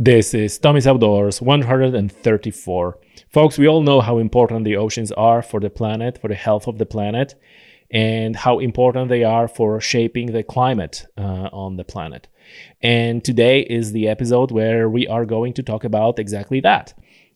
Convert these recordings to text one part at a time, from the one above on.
This is Tommy's Outdoors 134. Folks, we all know how important the oceans are for the planet, for the health of the planet, and how important they are for shaping the climate uh, on the planet. And today is the episode where we are going to talk about exactly that.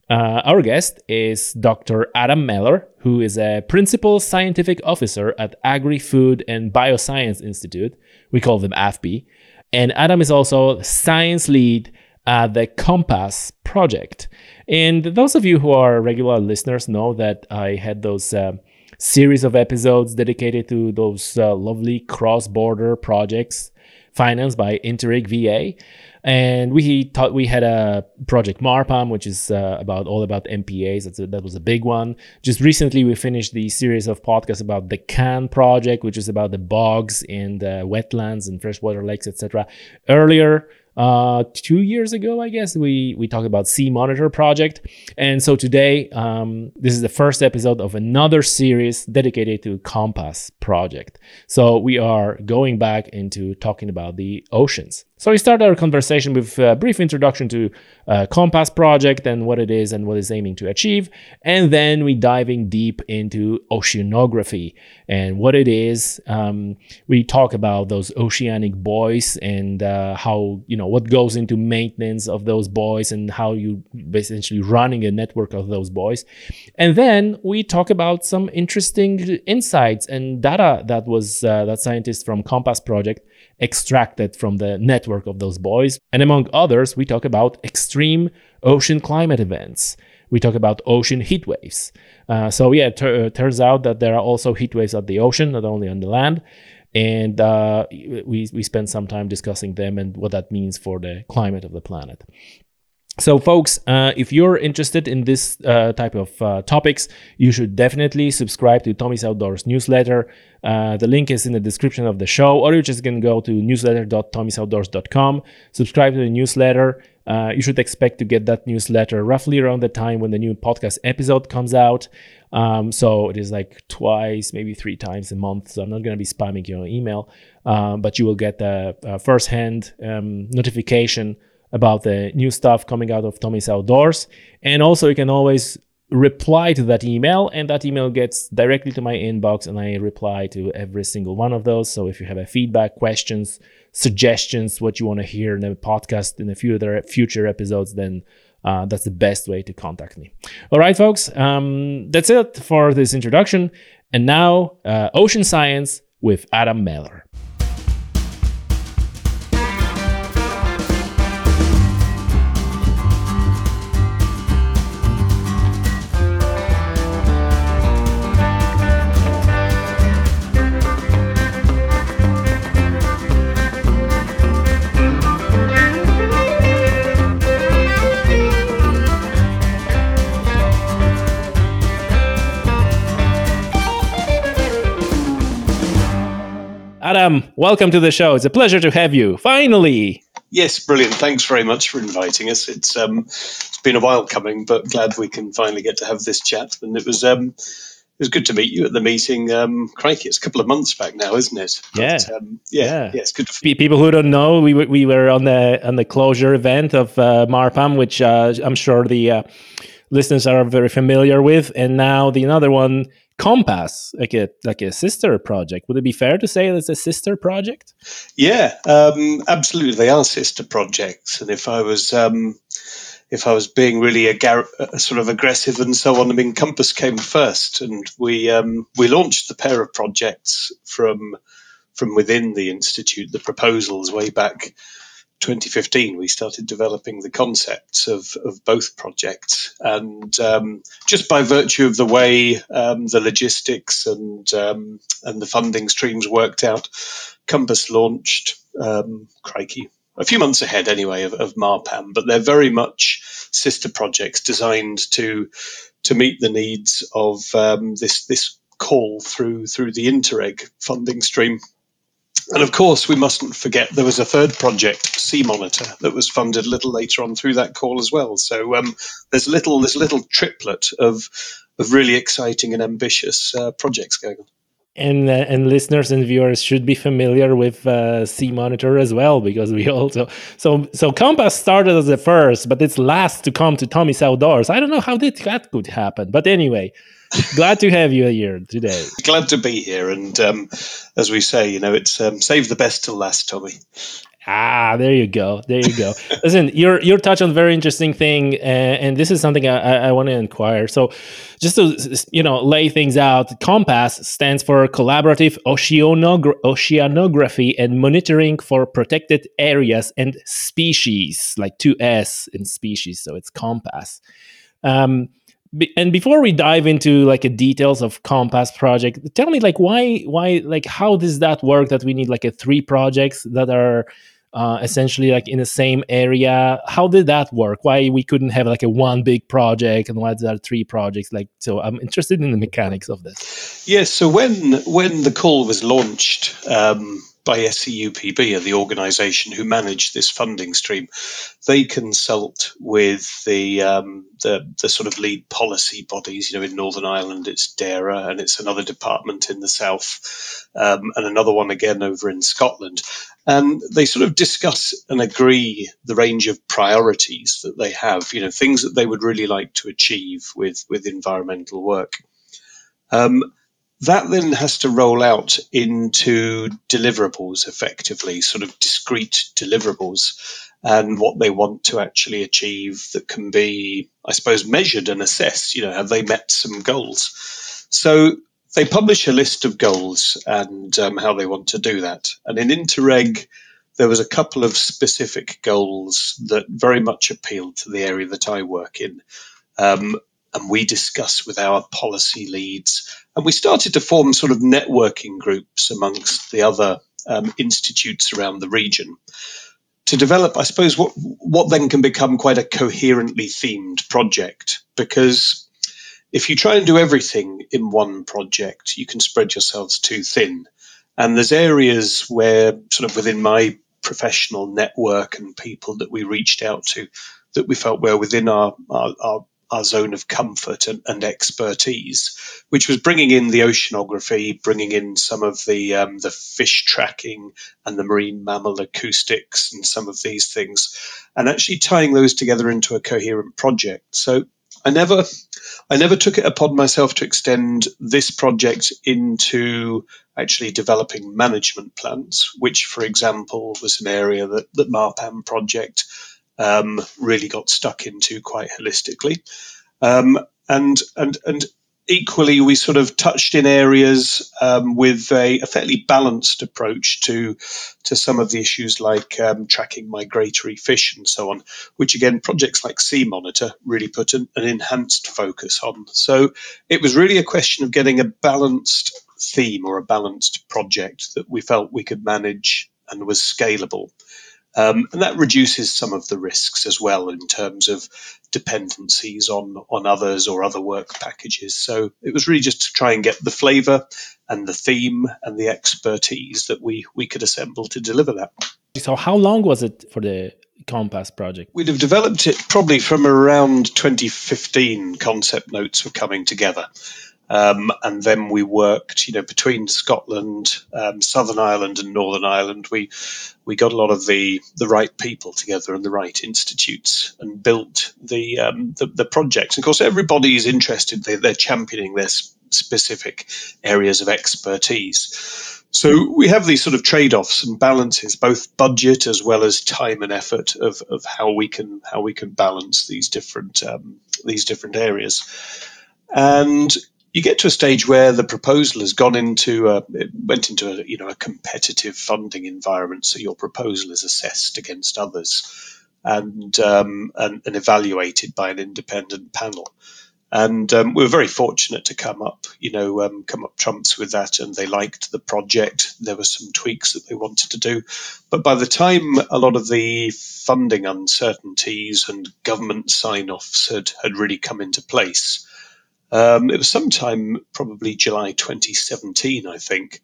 Uh, our guest is Dr. Adam Mellor, who is a principal scientific officer at Agri Food and Bioscience Institute. We call them AFBI. And Adam is also science lead uh, the Compass project. And those of you who are regular listeners know that I had those uh, series of episodes dedicated to those uh, lovely cross border projects financed by Interreg VA. And we thought we had a project Marpam, which is uh, about all about MPAs. That's a, that was a big one. Just recently, we finished the series of podcasts about the CANN project, which is about the bogs and the wetlands and freshwater lakes, etc. Earlier, uh, two years ago, I guess we we talked about Sea Monitor project, and so today um, this is the first episode of another series dedicated to Compass project. So we are going back into talking about the oceans. So we start our conversation with a brief introduction to uh, Compass project and what it is and what it's aiming to achieve, and then we diving deep into oceanography and what it is. Um, we talk about those oceanic buoys and uh, how you know what goes into maintenance of those buoys and how you essentially running a network of those buoys, and then we talk about some interesting insights and data that was uh, that scientists from Compass project extracted from the network of those buoys. And among others, we talk about extreme ocean climate events. We talk about ocean heat waves. Uh, so, yeah, it uh, turns out that there are also heat waves at the ocean, not only on the land. And uh, we, we spend some time discussing them and what that means for the climate of the planet. So, folks, uh, if you're interested in this uh, type of uh, topics, you should definitely subscribe to Tommy's Outdoors newsletter. Uh, the link is in the description of the show, or you just can go to newsletter.tommysoutdoors.com, subscribe to the newsletter. Uh, you should expect to get that newsletter roughly around the time when the new podcast episode comes out. Um, so it is like twice, maybe three times a month. So I'm not going to be spamming your email, uh, but you will get a, a first-hand um, notification about the new stuff coming out of Tommy's Outdoors. And also, you can always reply to that email, and that email gets directly to my inbox, and I reply to every single one of those. So if you have a feedback, questions, suggestions, what you want to hear in the podcast in a few other future episodes, then uh, that's the best way to contact me. All right, folks, um, that's it for this introduction. And now, uh, ocean science with Adam Mellor. Adam, welcome to the show. It's a pleasure to have you. Finally. Yes, brilliant. Thanks very much for inviting us. It's um, it's been a while coming, but glad we can finally get to have this chat. And it was um, it was good to meet you at the meeting. Um, crikey, it's a couple of months back now, isn't it? Yeah, but, um, yeah, yeah, yeah, It's good. To People who don't know, we were, we were on the on the closure event of uh, Marpam, which uh, I'm sure the uh, listeners are very familiar with, and now the another one Compass, like a like a sister project. Would it be fair to say that it's a sister project? Yeah, um, absolutely. They are sister projects, and if I was um, if I was being really a, sort of aggressive and so on, I mean, Compass came first, and we um, we launched the pair of projects from from within the institute. The proposals way back 2015, we started developing the concepts of, of both projects. And um, just by virtue of the way um, the logistics and, um, and the funding streams worked out, Compass launched, um, crikey, a few months ahead anyway of, of Marpam, but they're very much sister projects designed to to meet the needs of um, this this call through through the Interreg funding stream. And of course, we mustn't forget there was a third project, Sea Monitor, that was funded a little later on through that call as well. So um, there's little a little triplet of of really exciting and ambitious uh, projects going on. and uh, and listeners and viewers should be familiar with uh, Monitor as well because we also so so Compass started as the first, but it's last to come to Tommy's Outdoors. I don't know how that could happen, but anyway, glad to have you here today. Glad to be here, and um, as we say, you know, it's um, save the best till last, Tommy. Ah, there you go. There you go. Listen, you're you're touching on a very interesting thing, uh, and this is something I, I, I want to inquire. So, just to you know lay things out, Compass stands for Collaborative Oceanogra- Oceanography and Monitoring for Protected Areas and Species, like two S in species. So it's Compass. Um, and before we dive into like the details of compass project tell me like why why like how does that work that we need like a three projects that are uh, essentially like in the same area. How did that work? Why we couldn't have like a one big project and why there are three projects? Like, so I'm interested in the mechanics of this. Yes. So when when the call was launched. Um, by SEUPB, the organisation who manage this funding stream, they consult with the, um, the the sort of lead policy bodies. You know, in Northern Ireland, it's DAERA, and it's another department in the south, um, and another one again over in Scotland. And they sort of discuss and agree the range of priorities that they have. You know, things that they would really like to achieve with with environmental work. Um, that then has to roll out into deliverables effectively, sort of discrete deliverables, and what they want to actually achieve that can be, I suppose, measured and assessed. You know, have they met some goals? So they publish a list of goals and um, how they want to do that. And in Interreg, there was a couple of specific goals that very much appealed to the area that I work in. Um, and we discuss with our policy leads and we started to form sort of networking groups amongst the other um, institutes around the region to develop, I suppose, what, what then can become quite a coherently themed project. Because if you try and do everything in one project, you can spread yourselves too thin. And there's areas where, sort of within my professional network and people that we reached out to, that we felt were within our, our, our our zone of comfort and, and, expertise, which was bringing in the oceanography, bringing in some of the um, the fish tracking and the marine mammal acoustics and some of these things, and actually tying those together into a coherent project. So I never I never took it upon myself to extend this project into actually developing management plans, which, for example, was an area that the MARPAM project um, really got stuck into quite holistically. Um, and and and equally, we sort of touched in areas um, with a, a, fairly balanced approach to to some of the issues like um, tracking migratory fish and so on, which again projects like Sea Monitor really put an, an enhanced focus on. So it was really a question of getting a balanced theme or a balanced project that we felt we could manage and was scalable. Um, and that reduces some of the risks as well in terms of dependencies on, on others or other work packages. So it was really just to try and get the flavor and the theme and the expertise that we, we could assemble to deliver that. So, how long was it for the Compass project? We'd have developed it probably from around 2015, concept notes were coming together. Um, and then we worked, you know, between Scotland, um, Southern Ireland, and Northern Ireland. We we got a lot of the the right people together and the right institutes and built the um, the, the projects. Of course, everybody is interested. They, they're championing their specific areas of expertise. So we have these sort of trade-offs and balances, both budget as well as time and effort of, of how we can how we can balance these different um, these different areas. And you get to a stage where the proposal has gone into a, went into a you know a competitive funding environment, so your proposal is assessed against others and um, and, and, evaluated by an independent panel. And um, we were very fortunate to come up, you know, um, come up trumps with that, and they liked the project. There were some tweaks that they wanted to do, but by the time a lot of the funding uncertainties and government sign-offs had had really come into place, um, it was sometime probably July 2017, I think.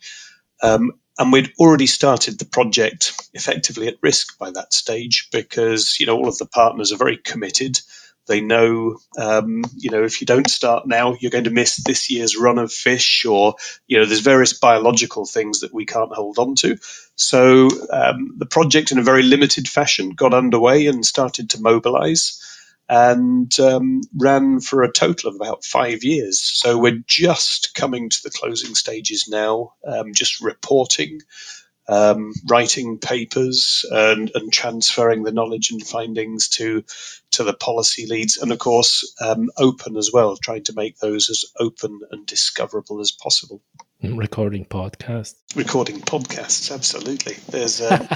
Um, and we'd already started the project effectively at risk by that stage because you know all of the partners are very committed. They know, um, you know, if you don't start now, you're going to miss this year's run of fish, or you know, there's various biological things that we can't hold on to. So um, the project, in a very limited fashion, got underway and started to mobilise and um, ran for a total of about five years. So we're just coming to the closing stages now, um, just reporting um, writing papers and, and, transferring the knowledge and findings to to the policy leads, and of course um, open as well, trying to make those as open and discoverable as possible. Recording podcasts. Recording podcasts, absolutely. There's um,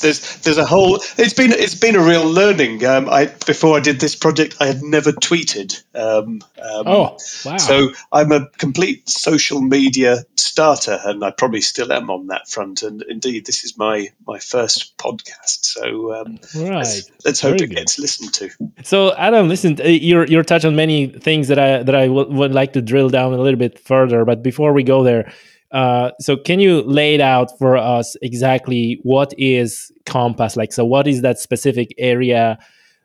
there's there's a whole. It's been it's been a real learning. Um, I before I did this project, I had never tweeted. Um, um, oh, wow! So I'm a complete social media starter, and I probably still am on that front. And indeed, this is my my first podcast. So um, right. let's, let's hope Very it good. gets listened to. So Adam, listen, uh, you're you're touched on many things that I that I w- would like to drill down a little bit further. But before we go there. Uh, so can you lay it out for us exactly what is Compass like? So what is that specific area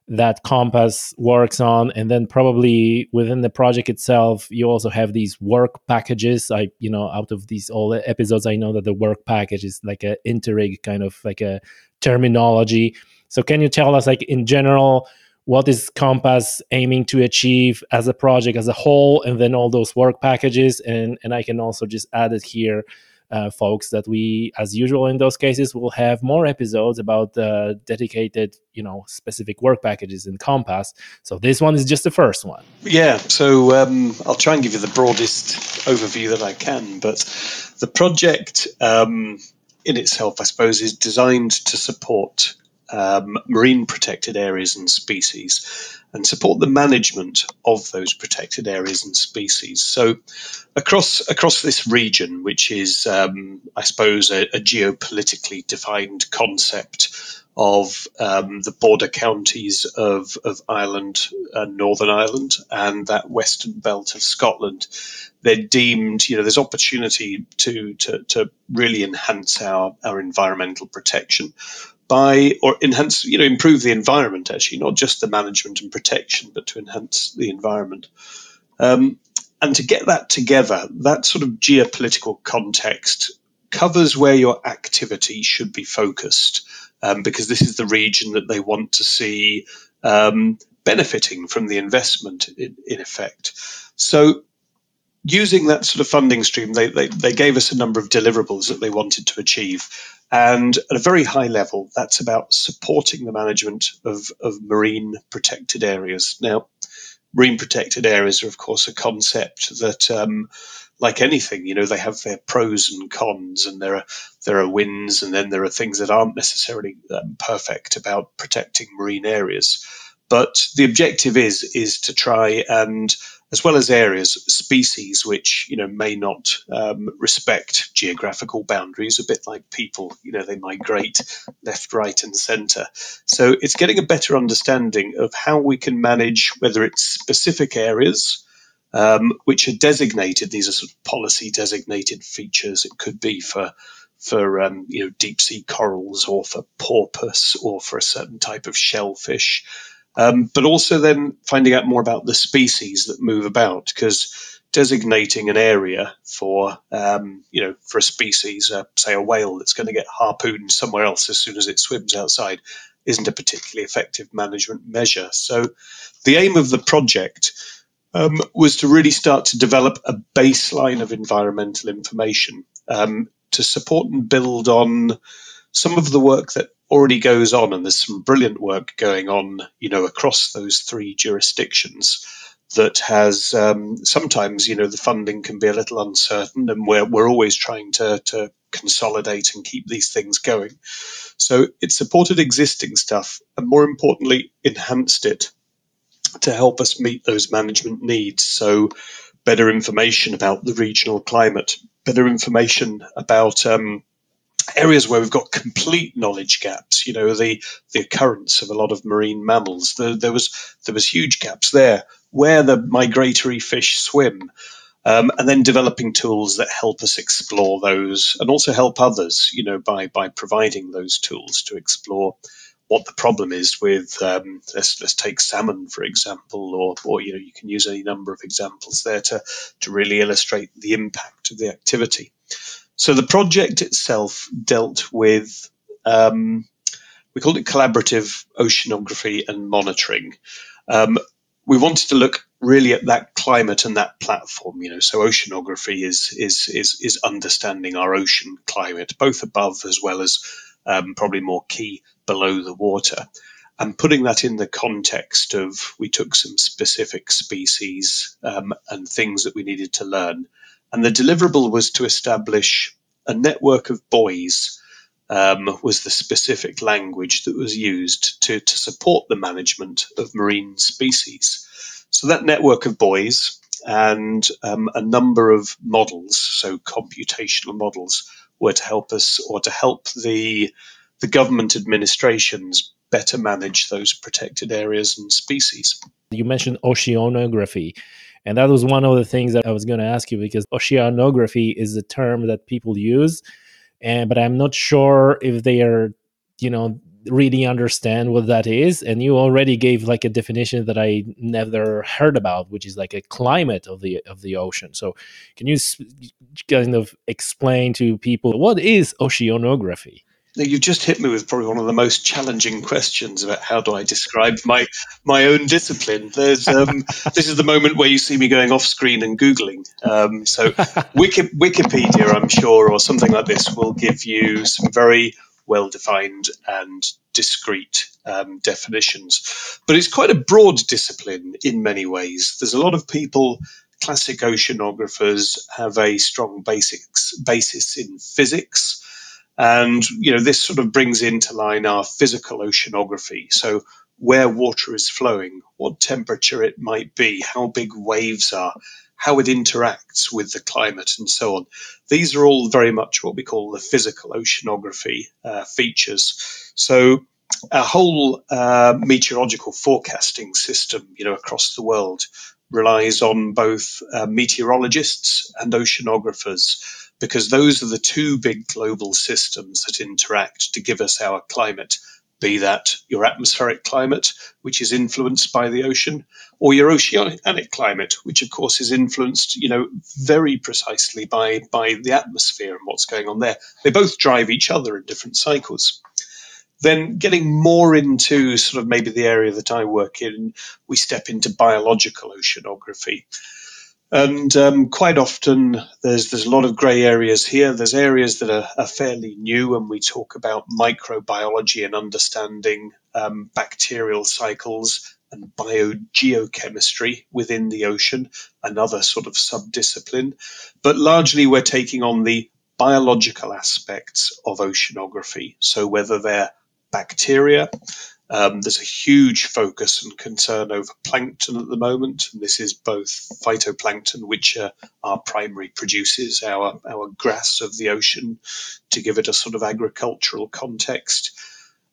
that Compass works on, and then probably within the project itself, you also have these work packages. I, you know, out of these all the episodes, I know that the work package is like a Interreg kind of like a terminology. So can you tell us, like in general, what is Compass aiming to achieve as a project as a whole, and then all those work packages, and and I can also just add it here uh, folks that we, as usual in those cases, will have more episodes about uh, dedicated, you know, specific work packages in Compass. So this one is just the first one. Yeah. So um, I'll try and give you the broadest overview that I can. But the project um, in itself, I suppose, is designed to support um, marine protected areas and species and support the management of those protected areas and species. So, across across this region, which is, um, I suppose, a, a, geopolitically defined concept of um, the border counties of, of Ireland and Northern Ireland and that western belt of Scotland, they're deemed, you know, there's opportunity to, to, to really enhance our, our environmental protection by or enhance, you know, improve the environment actually, not just the management and protection, but to enhance the environment. Um, and to get that together, that sort of geopolitical context covers where your activity should be focused, um, because this is the region that they want to see um, benefiting from the investment in, in effect. So using that sort of funding stream, they, they, they, gave us a number of deliverables that they wanted to achieve. And at a very high level, that's about supporting the management of, of marine protected areas. Now, marine protected areas are, of course, a concept that, um, like anything, you know, they have their pros and cons, and there are there are wins, and then there are things that aren't necessarily um, perfect about protecting marine areas. But the objective is is to try and as well as areas, species which you know may not um, respect geographical boundaries, a bit like people. You know, they migrate left, right, and centre. So it's getting a better understanding of how we can manage whether it's specific areas. Um, which are designated. These are sort of policy designated features. It could be for for um, you know deep sea corals or for porpoise or for a certain type of shellfish um, but also then finding out more about the species that move about because designating an area for um, you know for a species, uh, say a whale that's going to get harpooned somewhere else as soon as it swims outside, isn't a particularly effective management measure. So the aim of the project um, was to really start to develop a baseline of environmental information um, to support and build on some of the work that already goes on, and there's some brilliant work going on, you know, across those three jurisdictions that has um, sometimes, you know, the funding can be a little uncertain, and we're we're always trying to to consolidate and keep these things going. So it supported existing stuff, and more importantly, enhanced it to help us meet those management needs. So better information about the regional climate, better information about um, areas where we've got complete knowledge gaps. You know, the the occurrence of a lot of marine mammals. The, there was there was huge gaps there where the migratory fish swim. Um, and then developing tools that help us explore those and also help others, you know, by by providing those tools to explore what the problem is with um, let's let's take salmon for example, or or you know you can use any number of examples there to to really illustrate the impact of the activity. So the project itself dealt with um, we called it collaborative oceanography and monitoring. Um, we wanted to look really at that climate and that platform. You know, so oceanography is is is is understanding our ocean climate, both above as well as um, probably more key below the water. And putting that in the context of we took some specific species um, and things that we needed to learn. And the deliverable was to establish a network of buoys um, was the specific language that was used to, to support the management of marine species. So that network of buoys and um, a number of models, so computational models, were to help us or to help the the government administrations better manage those protected areas and species. You mentioned oceanography. And that was one of the things that I was going to ask you because oceanography is a term that people use and but I'm not sure if they are, you know, really understand what that is. And you already gave like a definition that I never heard about, which is like a climate of the of the ocean. So, can you kind of explain to people what is oceanography? You've just hit me with probably one of the most challenging questions about how do I describe my my own discipline. There's um, this is the moment where you see me going off screen and googling. Um, so Wiki, Wikipedia, I'm sure, or something like this, will give you some very well defined and discrete um, definitions. But it's quite a broad discipline in many ways. There's a lot of people. Classic oceanographers have a strong basics basis in physics and you know this sort of brings into line our physical oceanography. So where water is flowing, what temperature it might be, how big waves are, how it interacts with the climate, and so on. These are all very much what we call the physical oceanography uh, features. So a whole uh, meteorological forecasting system, you know, across the world relies on both uh, meteorologists and oceanographers because those are the two big global systems that interact to give us our climate be that your atmospheric climate, which is influenced by the ocean, or your oceanic climate, which of course is influenced, you know, very precisely by, by the atmosphere and what's going on there. They both drive each other in different cycles. Then getting more into sort of maybe the area that I work in, we step into biological oceanography. And um, quite often, there's there's a lot of grey areas here. There's areas that are, are, fairly new, and we talk about microbiology and understanding um, bacterial cycles and biogeochemistry within the ocean, another sort of subdiscipline. But largely, we're taking on the biological aspects of oceanography. So whether they're bacteria, um, there's a huge focus and concern over plankton at the moment. And this is both phytoplankton, which uh, our primary produces, our, our grass of the ocean, to give it a sort of agricultural context.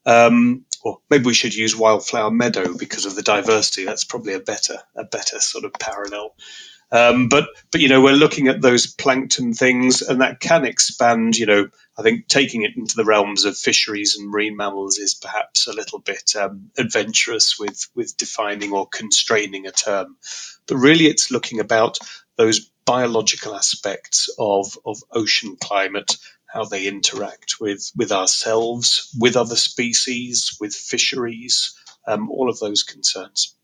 Um, or maybe we should use wildflower meadow because of the diversity. That's probably a better a better sort of parallel. Um, but but you know we're looking at those plankton things, and that can expand. You know, I think taking it into the realms of fisheries and marine mammals is perhaps a little bit um, adventurous with with defining or constraining a term. But really, it's looking about those biological aspects of of ocean climate, how they interact with with ourselves, with other species, with fisheries, um, all of those concerns.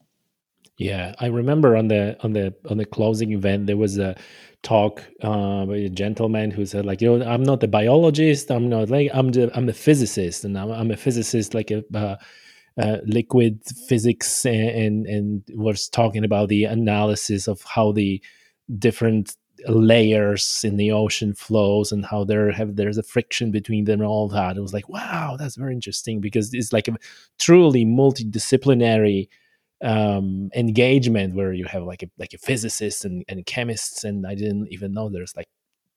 Yeah, I remember on the on the on the closing event there was a talk uh, by a gentleman who said like you know I'm not a biologist I'm not like I'm the I'm a physicist and I'm, I'm a physicist like a uh, uh, liquid physics and, and and was talking about the analysis of how the different layers in the ocean flows and how there have there's a friction between them and all that. It was like wow that's very interesting because it's like a truly multidisciplinary um, engagement where you have like a like a physicist and, and chemists and I didn't even know there's like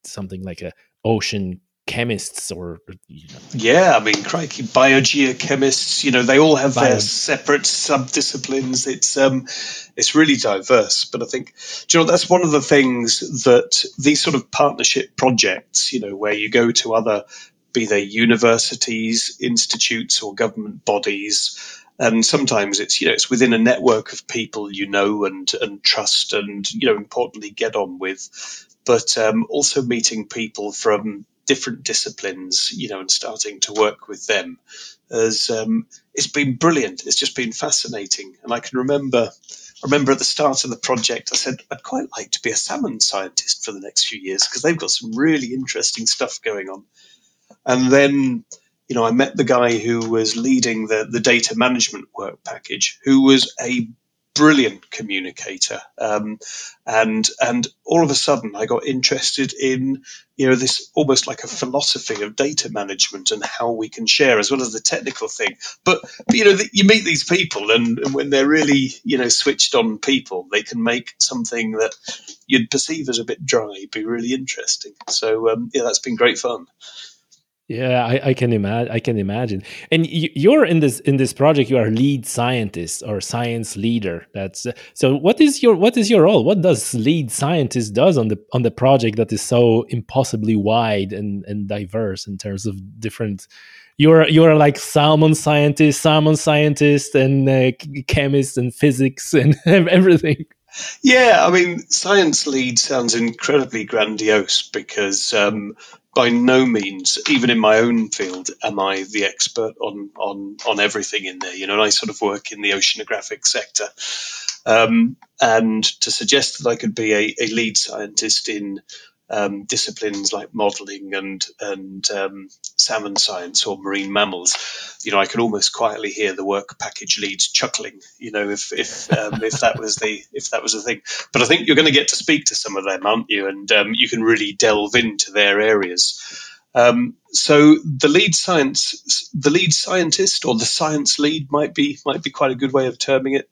something like a ocean chemists or you know. yeah i mean crikey biogeochemists you know they all have Bio- their separate subdisciplines it's um it's really diverse but i think you know that's one of the things that these sort of partnership projects you know where you go to other be they universities, institutes, or government bodies. And sometimes it's you know it's within a network of people you know and and trust and you know importantly get on with, but um, also meeting people from different disciplines, you know, and starting to work with them has um, it's been brilliant. It's just been fascinating, and I can remember. I remember at the start of the project, I said I'd quite like to be a salmon scientist for the next few years because they've got some really interesting stuff going on. And then, you know, I met the guy who was leading the the data management work package, who was a brilliant communicator. Um, and and all of a sudden, I got interested in you know this almost like a philosophy of data management and how we can share as well as the technical thing. But, but you know, the, you meet these people, and, and when they're really you know switched on people, they can make something that you'd perceive as a bit dry be really interesting. So um, yeah, that's been great fun. Yeah, I, I can imagine. I can imagine. And you're in this in this project. You are lead scientist or science leader. That's so. What is your what is your role? What does lead scientist does on the on the project that is so impossibly wide and and diverse in terms of different. You're you're like salmon scientist, salmon scientist, and uh, chemist and physics and everything. Yeah, I mean, science lead sounds incredibly grandiose because um, by no means, even in my own field, am I the expert on on on everything in there. You know, and I sort of work in the oceanographic sector, um, and to suggest that I could be a, a lead scientist in um, disciplines like modelling and and um, salmon science or marine mammals, you know, I can almost quietly hear the work package leads chuckling. You know, if if um, if that was the if that was the thing. But I think you're going to get to speak to some of them, aren't you? And um, you can really delve into their areas. Um, so the lead science, the lead scientist or the science lead might be might be quite a good way of terming it.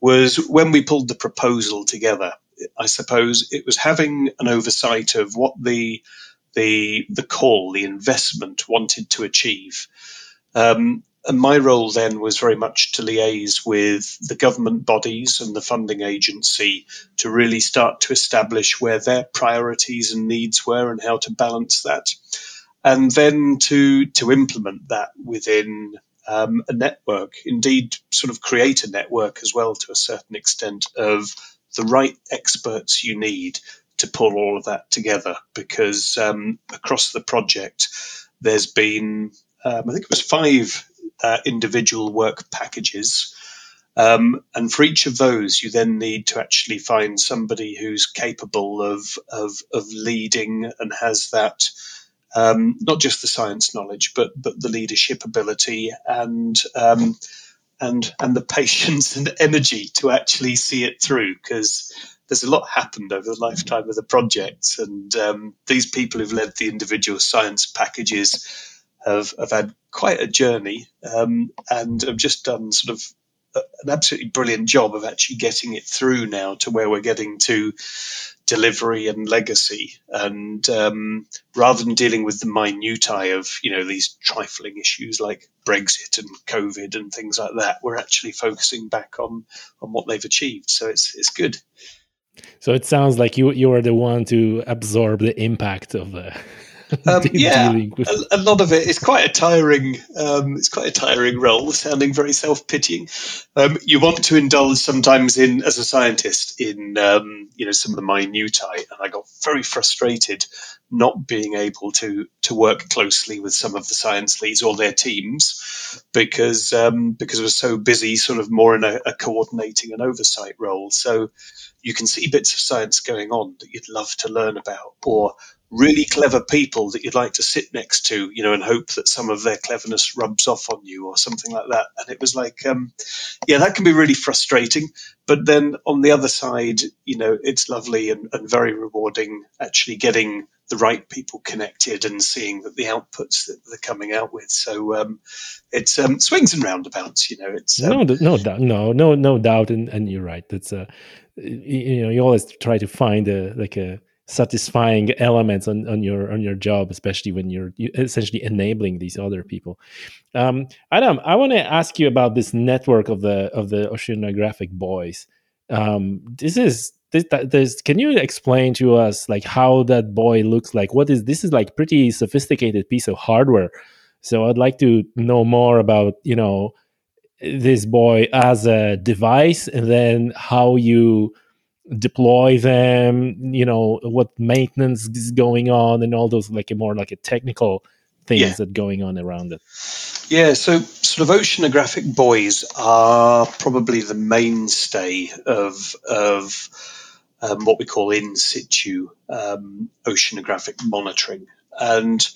Was when we pulled the proposal together I suppose it was having an oversight of what the the the call, the investment wanted to achieve. Um, and my role then was very much to liaise with the government bodies and the funding agency to really start to establish where their priorities and needs were and how to balance that. And then to, to implement that within um, a network, indeed, sort of create a network as well to a certain extent of the right experts you need to pull all of that together because um, across the project there's been um, I think it was five uh, individual work packages. Um, and for each of those, you then need to actually find somebody who's capable of, of, of leading and has that um, not just the science knowledge, but but the leadership ability and um, and and the patience and energy to actually see it through because there's a lot happened over the lifetime of the project and um, these people who've led the individual science packages have, have had quite a journey um, and have just done sort of an absolutely brilliant job of actually getting it through now to where we're getting to delivery and legacy. And um, rather than dealing with the minutiae of you know these trifling issues like Brexit and COVID and things like that, we're actually focusing back on on what they've achieved. So it's it's good. So it sounds like you you are the one to absorb the impact of the Um, yeah, a, a, lot of it is quite a tiring. Um, it's quite a tiring role, sounding very self-pitying. Um, you want to indulge sometimes in, as a scientist, in um, you know some of the minutiae, and I got very frustrated not being able to to work closely with some of the science leads or their teams because um, because was so busy, sort of more in a, a coordinating and oversight role. So you can see bits of science going on that you'd love to learn about, or really clever people that you'd like to sit next to, you know, and hope that some of their cleverness rubs off on you or something like that. And it was like, um, yeah, that can be really frustrating. But then on the other side, you know, it's lovely and, and very rewarding actually getting the right people connected and seeing that the outputs that they're coming out with. So um, it's um, swings and roundabouts, you know. It's um, no, no doubt, no, no, no doubt, and, and you're right. That's a, you know, you always try to find a like a satisfying elements on, on your on your job especially when you're essentially enabling these other people um, adam i want to ask you about this network of the of the oceanographic buoys um, this is this, this, can you explain to us like how that buoy looks like? What is this? Is like pretty sophisticated piece of hardware. So I'd like to know more about you know this buoy as a device, and then how you deploy them. You know what maintenance is going on, and all those like a more like a technical things yeah. that going on around it. Yeah, so sort of oceanographic buoys are probably the mainstay of of um, what we call in situ um, oceanographic monitoring, and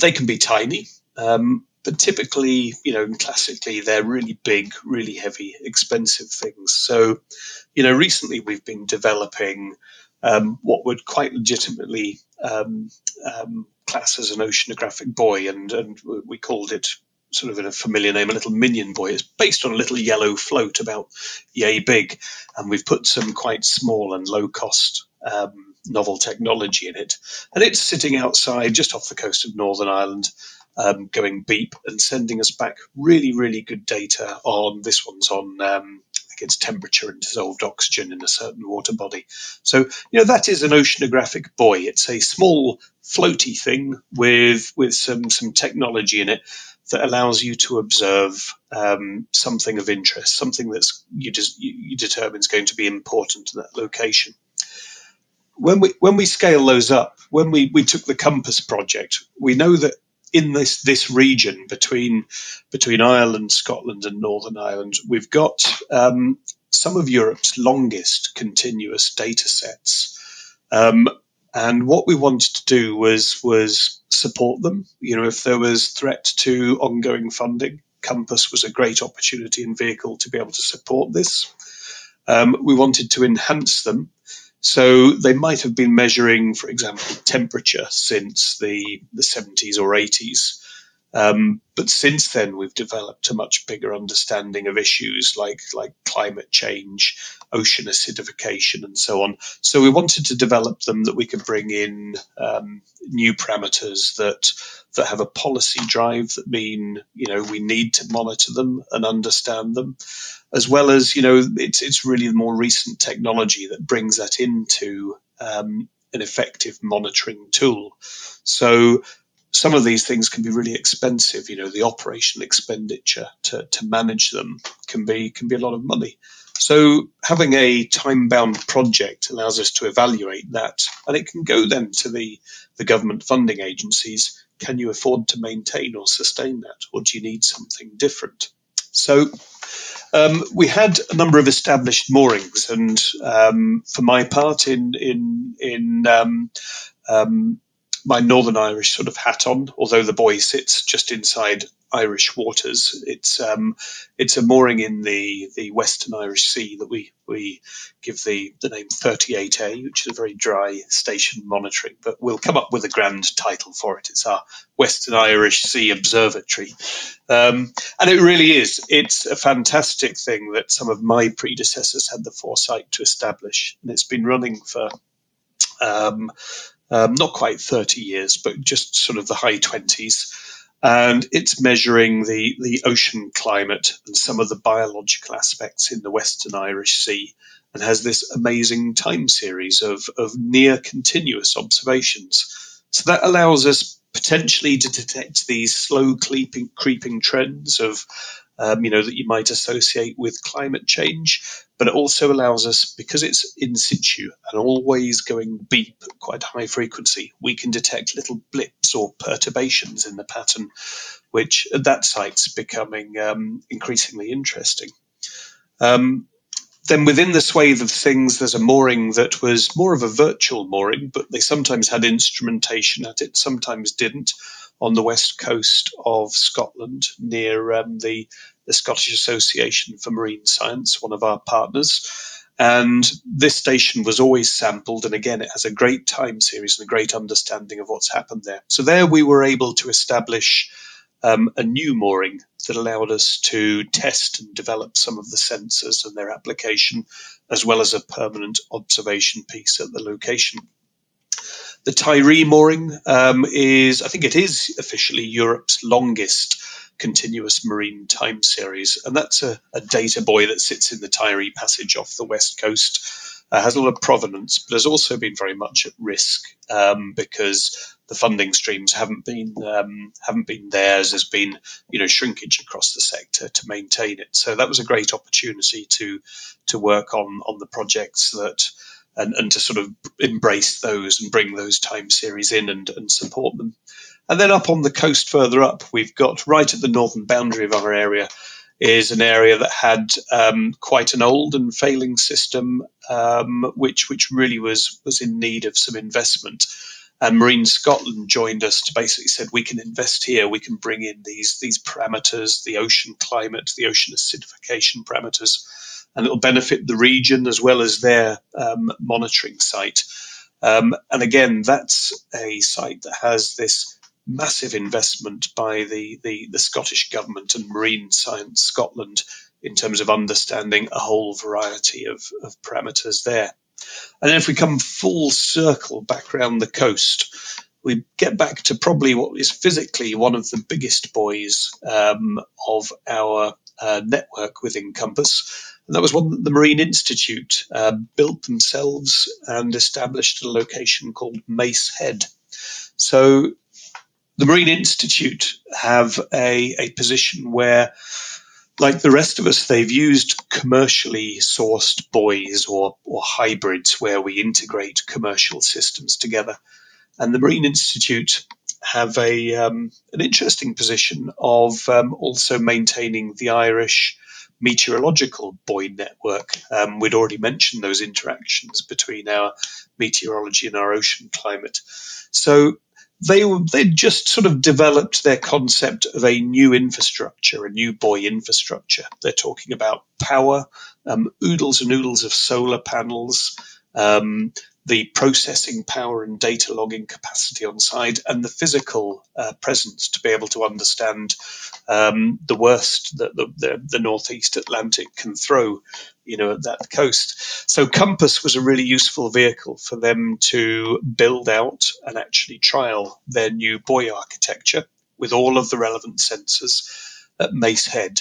they can be tiny. Um, but typically, you know, classically, they're really big, really heavy, expensive things. So, you know, recently we've been developing um, what would quite legitimately um, um, class as an oceanographic buoy, and, and we called it sort of in a familiar name, a little minion buoy. It's based on a little yellow float about yay big, and we've put some quite small and low cost um, novel technology in it. And it's sitting outside just off the coast of Northern Ireland, um, going beep and sending us back really, really good data on this one's on um, temperature and dissolved oxygen in a certain water body. So, you know, that is an oceanographic buoy. It's a small floaty thing with with some some technology in it that allows you to observe um, something of interest, something that's you just you, you determine is going to be important to that location. When we when we scale those up, when we, we took the Compass project, we know that in this this region between between Ireland, Scotland, and Northern Ireland, we've got um, some of Europe's longest continuous data sets. Um, and what we wanted to do was was support them. You know, if there was threat to ongoing funding, Compass was a great opportunity and vehicle to be able to support this. Um, we wanted to enhance them so they might have been measuring, for example, temperature since the, the 70s or 80s. Um, but since then, we've developed a much bigger understanding of issues like like climate change, ocean acidification, and so on. So we wanted to develop them that we could bring in um, new parameters that that have a policy drive that mean you know we need to monitor them and understand them, as well as you know it's it's really the more recent technology that brings that into um, an effective monitoring tool. So some of these things can be really expensive. You know, the operational expenditure to, to manage them can be can be a lot of money. So having a time-bound project allows us to evaluate that, and it can go then to the, the government funding agencies. Can you afford to maintain or sustain that, or do you need something different? So um, we had a number of established moorings, and um, for my part, in in in um, um my Northern Irish sort of hat on, although the buoy sits just inside Irish waters. It's um, it's a mooring in the, the Western Irish Sea that we we give the, the name 38A, which is a very dry station monitoring, but we'll come up with a grand title for it. It's our Western Irish Sea Observatory. Um, and it really is. It's a fantastic thing that some of my predecessors had the foresight to establish. And it's been running for um, um, not quite 30 years, but just sort of the high 20s. And it's measuring the, the ocean climate and some of the biological aspects in the Western Irish Sea and has this amazing time series of, of near continuous observations. So that allows us potentially to detect these slow creeping, creeping trends of um, you know, that you might associate with climate change. But it also allows us, because it's in situ and always going beep at quite high frequency, we can detect little blips or perturbations in the pattern, which at that site's becoming um, increasingly interesting. Um, then within the swathe of things, there's a mooring that was more of a virtual mooring, but they sometimes had instrumentation at it, sometimes didn't on the west coast of Scotland near um, the, the Scottish Association for Marine Science, one of our partners. And this station was always sampled. And again, it has a great time series and a great understanding of what's happened there. So there we were able to establish um, a new mooring that allowed us to test and develop some of the sensors and their application, as well as a permanent observation piece at the location. The Tiree mooring um, is, I think it is officially Europe's longest continuous marine time series. And that's a, a data buoy that sits in the Tiree Passage off the west coast. Uh, has a lot of provenance, but has also been very much at risk um, because the funding streams haven't been um, haven't been there. There's been you know shrinkage across the sector to maintain it. So that was a great opportunity to to work on on the projects that and, and to sort of embrace those and bring those time series in and, and support them. And then up on the coast further up, we've got right at the northern boundary of our area is an area that had um, quite an old and failing system, um, which which really was was in need of some investment. And Marine Scotland joined us to basically said we can invest here, we can bring in these these parameters, the ocean climate, the ocean acidification parameters, and it'll benefit the region as well as their um, monitoring site. Um, and again, that's a site that has this massive investment by the, the, the, Scottish government and Marine Science Scotland in terms of understanding a whole variety of, of parameters there. And then if we come full circle back around the coast, we get back to probably what is physically one of the biggest buoys um, of our uh, network within Compass, and that was one that the Marine Institute uh, built themselves and established a location called Mace Head. So the Marine Institute have a, a position where, like the rest of us, they've used commercially sourced buoys or, or hybrids where we integrate commercial systems together. And the Marine Institute have a um, an interesting position of um, also maintaining the Irish meteorological buoy network. Um, we'd already mentioned those interactions between our meteorology and our ocean climate. So they they just sort of developed their concept of a new infrastructure, a new buoy infrastructure. They're talking about power, um, oodles and oodles of solar panels, um, the processing power and data logging capacity on site and the physical uh, presence to be able to understand um, the worst that the, the, the, northeast Atlantic can throw, you know, at that coast. So Compass was a really useful vehicle for them to build out and actually trial their new buoy architecture with all of the relevant sensors at Mace Head.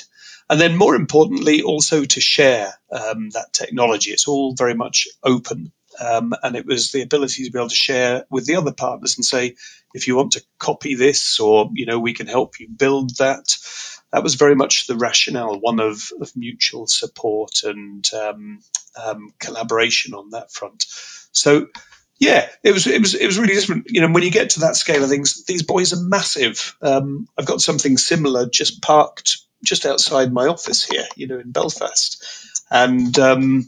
And then, more importantly, also to share um, that technology. It's all very much open um, and it was the ability to be able to share with the other partners and say, if you want to copy this, or you know, we can help you build that. That was very much the rationale, one of, of mutual support and um, um, collaboration on that front. So, yeah, it was it was it was really different. You know, when you get to that scale of things, these buoys are massive. Um, I've got something similar just parked just outside my office here, you know, in Belfast, and um,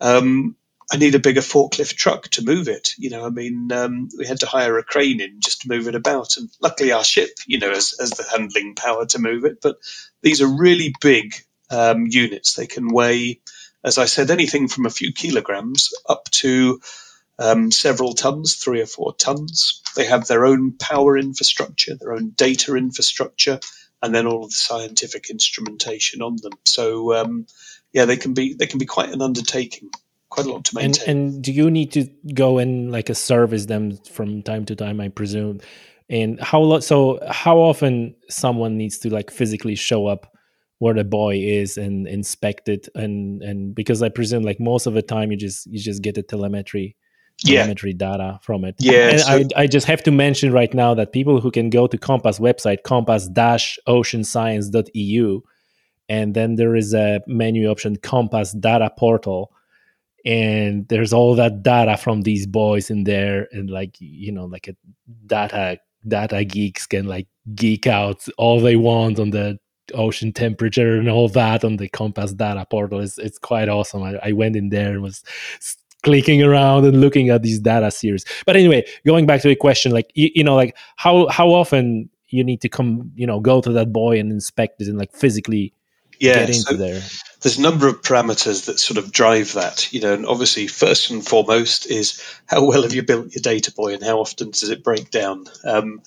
um, I need a bigger forklift truck to move it. You know, I mean, um, we had to hire a crane in just to move it about, and luckily our ship, you know, has, has the handling power to move it. But these are really big um, units. They can weigh, as I said, anything from a few kilograms up to um, several tons, three or four tons. They have their own power infrastructure, their own data infrastructure, and then all of the scientific instrumentation on them. So, um, yeah, they can be they can be quite an undertaking quite a lot to maintain. And, and do you need to go and like a service them from time to time? I presume. And how so? How often someone needs to like physically show up where the buoy is and inspect it and and because I presume like most of the time you just you just get the telemetry telemetry yeah. data from it. Yeah. And so- I, I just have to mention right now that people who can go to Compass website, compass-oceanscience.eu, and then there is a menu option Compass Data Portal and there's all that data from these buoys in there and like you know like a data data geeks can like geek out all they want on the ocean temperature and all that on the compass data portal. It's, it's quite awesome. I, I went in there and was clicking around and looking at these data series. But anyway going back to the question like you, you know like how how often you need to come you know go to that buoy and inspect it and like physically yeah, get into so there there's a number of parameters that sort of drive that, you know, and obviously first and foremost is how well have you built your data buoy and how often does it break down? Um,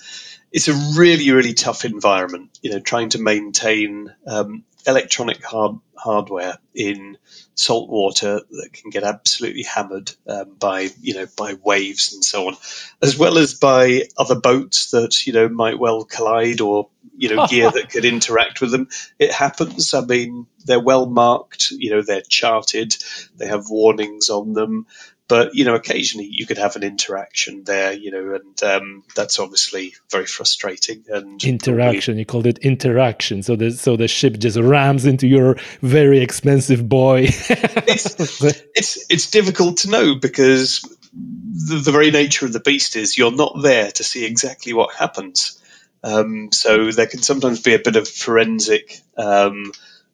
it's a really, really tough environment, you know, trying to maintain um, electronic hard, hardware in salt water that can get absolutely hammered um, by, you know, by waves and so on, as well as by other boats that, you know, might well collide or, you know, gear that could interact with them. It happens. I mean, they're well marked. You know, they're charted. They have warnings on them but you know occasionally you could have an interaction there you know and um, that's obviously very frustrating and interaction probably, you called it interaction so the so the ship just rams into your very expensive buoy it's, it's it's difficult to know because the, the, very nature of the beast is you're not there to see exactly what happens um, so there can sometimes be a bit of forensic um,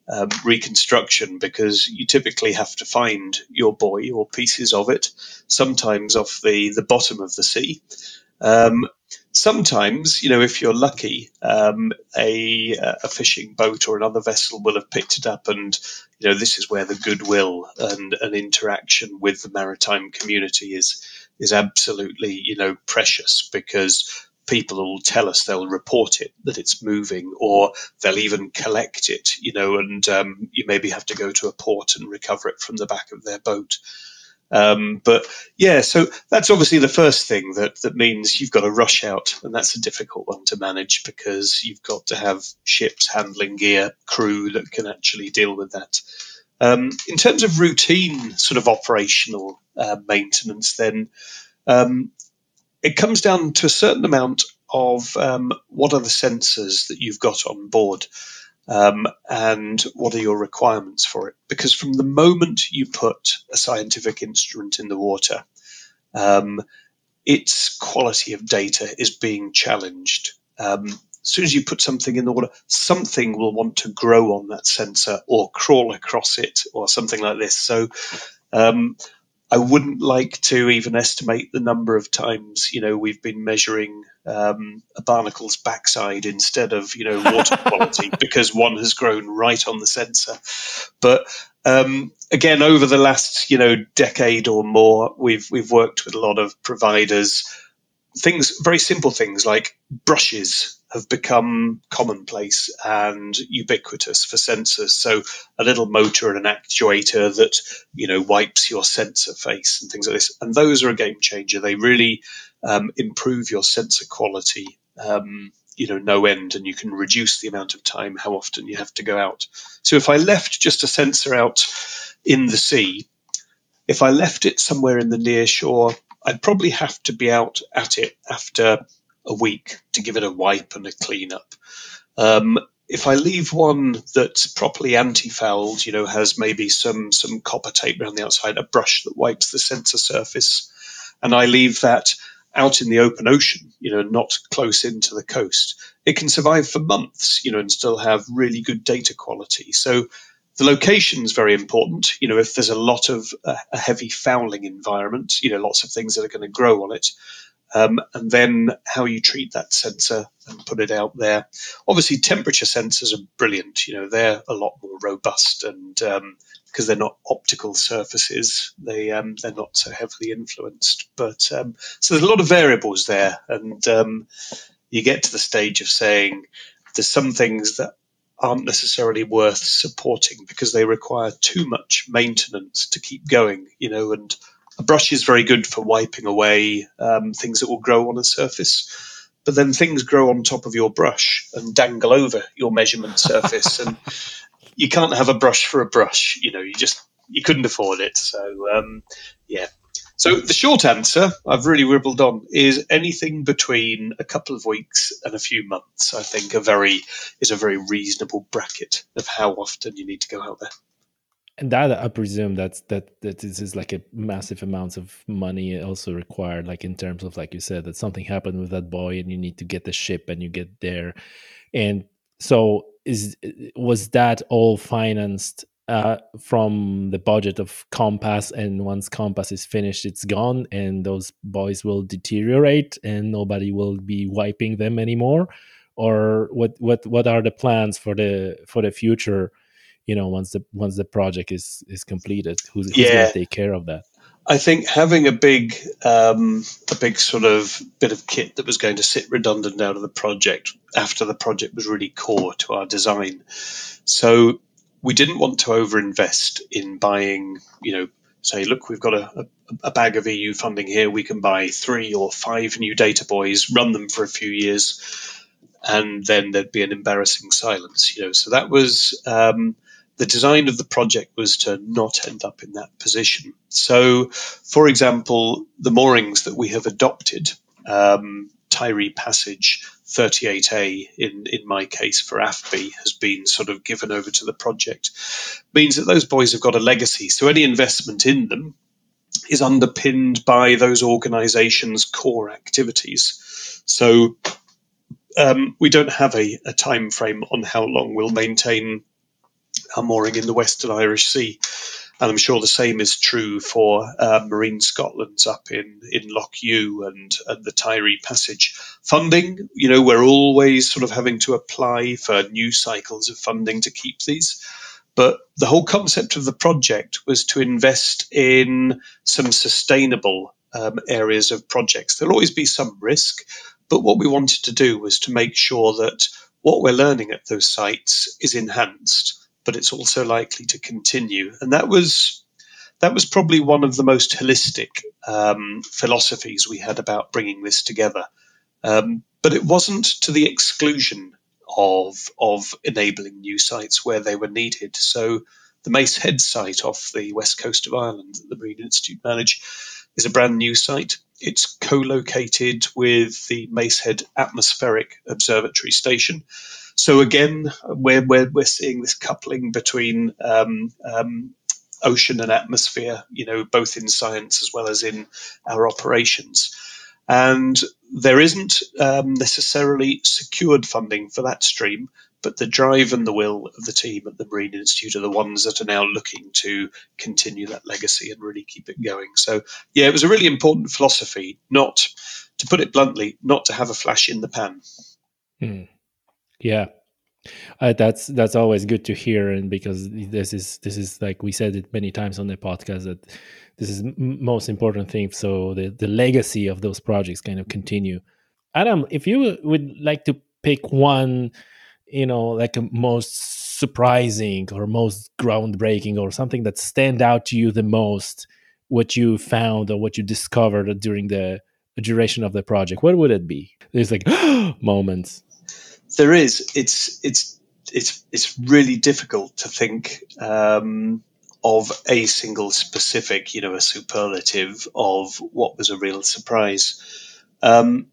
um, reconstruction because you typically have to find your buoy or pieces of it, sometimes off the, the bottom of the sea. Um, sometimes, you know, if you're lucky, um, a, a fishing boat or another vessel will have picked it up, and you know, this is where the goodwill and an interaction with the maritime community is is absolutely, you know, precious because people will tell us they'll report it that it's moving, or they'll even collect it, you know, and um, you maybe have to go to a port and recover it from the back of their boat. Um, but yeah, so that's obviously the first thing that that means you've got to rush out, and that's a difficult one to manage because you've got to have ships, handling gear, crew that can actually deal with that. Um, in terms of routine sort of operational uh, maintenance, then um, it comes down to a certain amount of um, what are the sensors that you've got on board um, and what are your requirements for it. Because from the moment you put a scientific instrument in the water, um, its quality of data is being challenged. Um, as soon as you put something in the water, something will want to grow on that sensor or crawl across it or something like this. So um, I wouldn't like to even estimate the number of times you know we've been measuring um, a barnacle's backside instead of you know water quality because one has grown right on the sensor. But um, again, over the last you know decade or more, we've we've worked with a lot of providers. Things very simple things like brushes have become commonplace and ubiquitous for sensors. So a little motor and an actuator that you know wipes your sensor face and things like this, and those are a game changer. They really um, improve your sensor quality. Um, you know, no end, and you can reduce the amount of time how often you have to go out. So if I left just a sensor out in the sea, if I left it somewhere in the near shore, I'd probably have to be out at it after a week to give it a wipe and a clean up. Um, if I leave one that's properly anti-fouled, you know, has maybe some some copper tape around the outside, a brush that wipes the sensor surface, and I leave that out in the open ocean, you know, not close into the coast, it can survive for months, you know, and still have really good data quality. So the location is very important. You know, if there's a lot of uh, a heavy fouling environment, you know, lots of things that are going to grow on it, um, and then how you treat that sensor and put it out there. Obviously, temperature sensors are brilliant. You know, they're a lot more robust and um, because they're not optical surfaces, they um, they're not so heavily influenced. But um, so there's a lot of variables there, and um, you get to the stage of saying there's some things that aren't necessarily worth supporting because they require too much maintenance to keep going. You know, and a brush is very good for wiping away um, things that will grow on a surface, but then things grow on top of your brush and dangle over your measurement surface, and you can't have a brush for a brush. You know, you just you couldn't afford it. So um, yeah. So the short answer, I've really ribbled on, is anything between a couple of weeks and a few months. I think a very is a very reasonable bracket of how often you need to go out there and that I presume that's that that this is like a massive amounts of money also required, like in terms of like you said that something happened with that buoy and you need to get the ship and you get there, and so is was that all financed uh, from the budget of Compass, and once Compass is finished, it's gone, and those buoys will deteriorate, and nobody will be wiping them anymore, or what? What? What are the plans for the for the future? You know once the once the project is is completed who's, who's yeah. going to take care of that I think having a big um, a big sort of bit of kit that was going to sit redundant out of the project after the project was really core to our design. So we didn't want to overinvest in buying, you know, say, look, we've got a, a, a bag of EU funding here. We can buy three or five new data buoys, run them for a few years, and then there'd be an embarrassing silence. You know, so that was um, the design of the project was to not end up in that position. So, for example, the moorings that we have adopted, um, Tiree Passage 38A in, in my case for AFBI has been sort of given over to the project, means that those buoys have got a legacy. So any investment in them is underpinned by those organizations' core activities. So um, we don't have a, a time frame on how long we'll maintain our mooring in the Western Irish Sea. And I'm sure the same is true for uh, Marine Scotland's up in, in Loch Ewe and, and the Tiree Passage. Funding, you know, we're always sort of having to apply for new cycles of funding to keep these. But the whole concept of the project was to invest in some sustainable um, areas of projects. There'll always be some risk, but what we wanted to do was to make sure that what we're learning at those sites is enhanced but it's also likely to continue. And that was that was probably one of the most holistic um, philosophies we had about bringing this together. Um, but it wasn't to the exclusion of of enabling new sites where they were needed. So the Mace Head site off the west coast of Ireland that the Marine Institute manage is a brand new site. It's co-located with the Mace Head Atmospheric Observatory Station, so again, we're, we're, we're seeing this coupling between um, um, ocean and atmosphere, you know, both in science as well as in our operations. And there isn't um, necessarily secured funding for that stream, but the drive and the will of the team at the Marine Institute are the ones that are now looking to continue that legacy and really keep it going. So, yeah, it was a really important philosophy, not, to put it bluntly, not to have a flash in the pan. Hmm. Yeah. Uh, that's that's always good to hear, and because this is this is like we said it many times on the podcast that this is m- most important thing. So the the legacy of those projects kind of continue. Adam, if you would like to pick one, you know, like a most surprising or most groundbreaking or something that stand out to you the most, what you found or what you discovered during the duration of the project, what would it be? There's like moments there is. It's it's it's it's really difficult to think um, of a single specific, you know, a superlative of what was a real surprise. Um,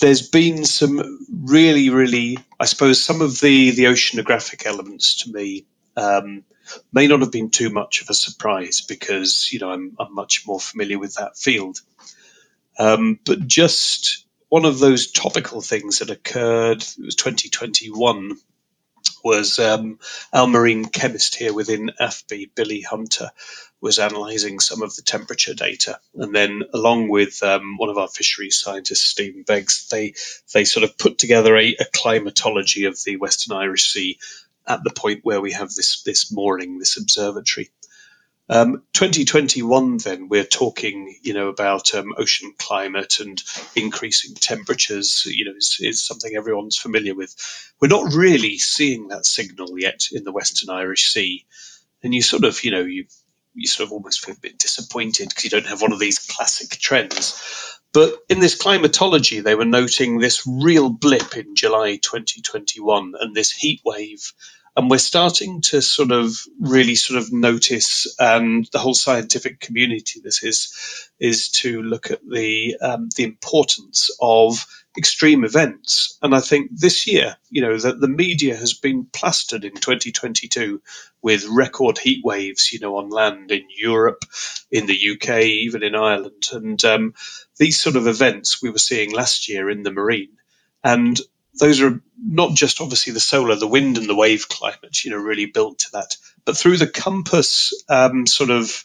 there's been some really, really, I suppose, some of the the oceanographic elements to me um, may not have been too much of a surprise because you know I'm, I'm much more familiar with that field. Um, but just one of those topical things that occurred, it was 2021, was um, our marine chemist here within AFBI, Billy Hunter, was analysing some of the temperature data. And then, along with um, one of our fisheries scientists, Stephen Beggs, they, they sort of put together a, a climatology of the Western Irish Sea at the point where we have this, this mooring, this observatory. Um, 2021, then we're talking, you know, about um, ocean climate and increasing temperatures. You know, is, is, something everyone's familiar with. We're not really seeing that signal yet in the Western Irish Sea, and you sort of, you know, you you sort of almost feel a bit disappointed because you don't have one of these classic trends. But in this climatology, they were noting this real blip in July 2021 and this heat wave and we're starting to sort of really sort of notice and the whole scientific community this is is to look at the um, the importance of extreme events. And i think this year you know that the media has been plastered in 2022 with record heat waves you know on land in europe in the uk even in ireland. And um, these sort of events we were seeing last year in the marine. And those are not just obviously the solar, the wind and the wave climate, you know, really built to that, but through the Compass um, sort of,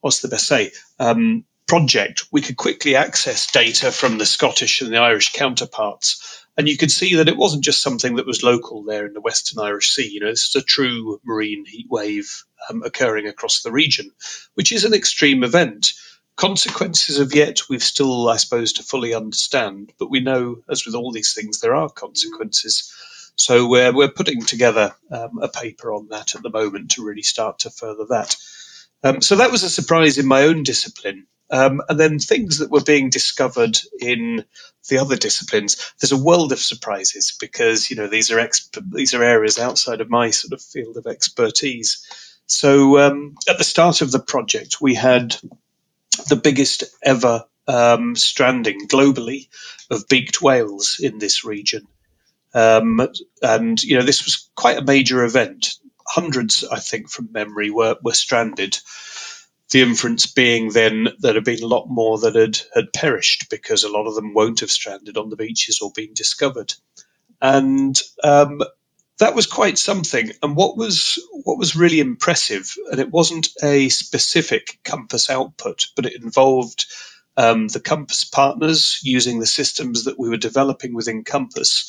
what's the best say, um, project, we could quickly access data from the Scottish and the Irish counterparts. And you could see that it wasn't just something that was local there in the Western Irish Sea. You know, this is a true marine heat wave um, occurring across the region, which is an extreme event. Consequences of yet we've still, I suppose, to fully understand, but we know, as with all these things, there are consequences. So we're, we're putting together um, a paper on that at the moment to really start to further that. Um, so that was a surprise in my own discipline. Um, and then things that were being discovered in the other disciplines. There's a world of surprises because you know these are exp- these are areas outside of my sort of field of expertise. So um, at the start of the project, we had the biggest ever um, stranding globally of beaked whales in this region. Um, and you know this was quite a major event. Hundreds, I think, from memory, were were stranded. The inference being then there had been a lot more that had had perished because a lot of them won't have stranded on the beaches or been discovered. And um, that was quite something. And what was what was really impressive, and it wasn't a specific compass output, but it involved um, the compass partners using the systems that we were developing within Compass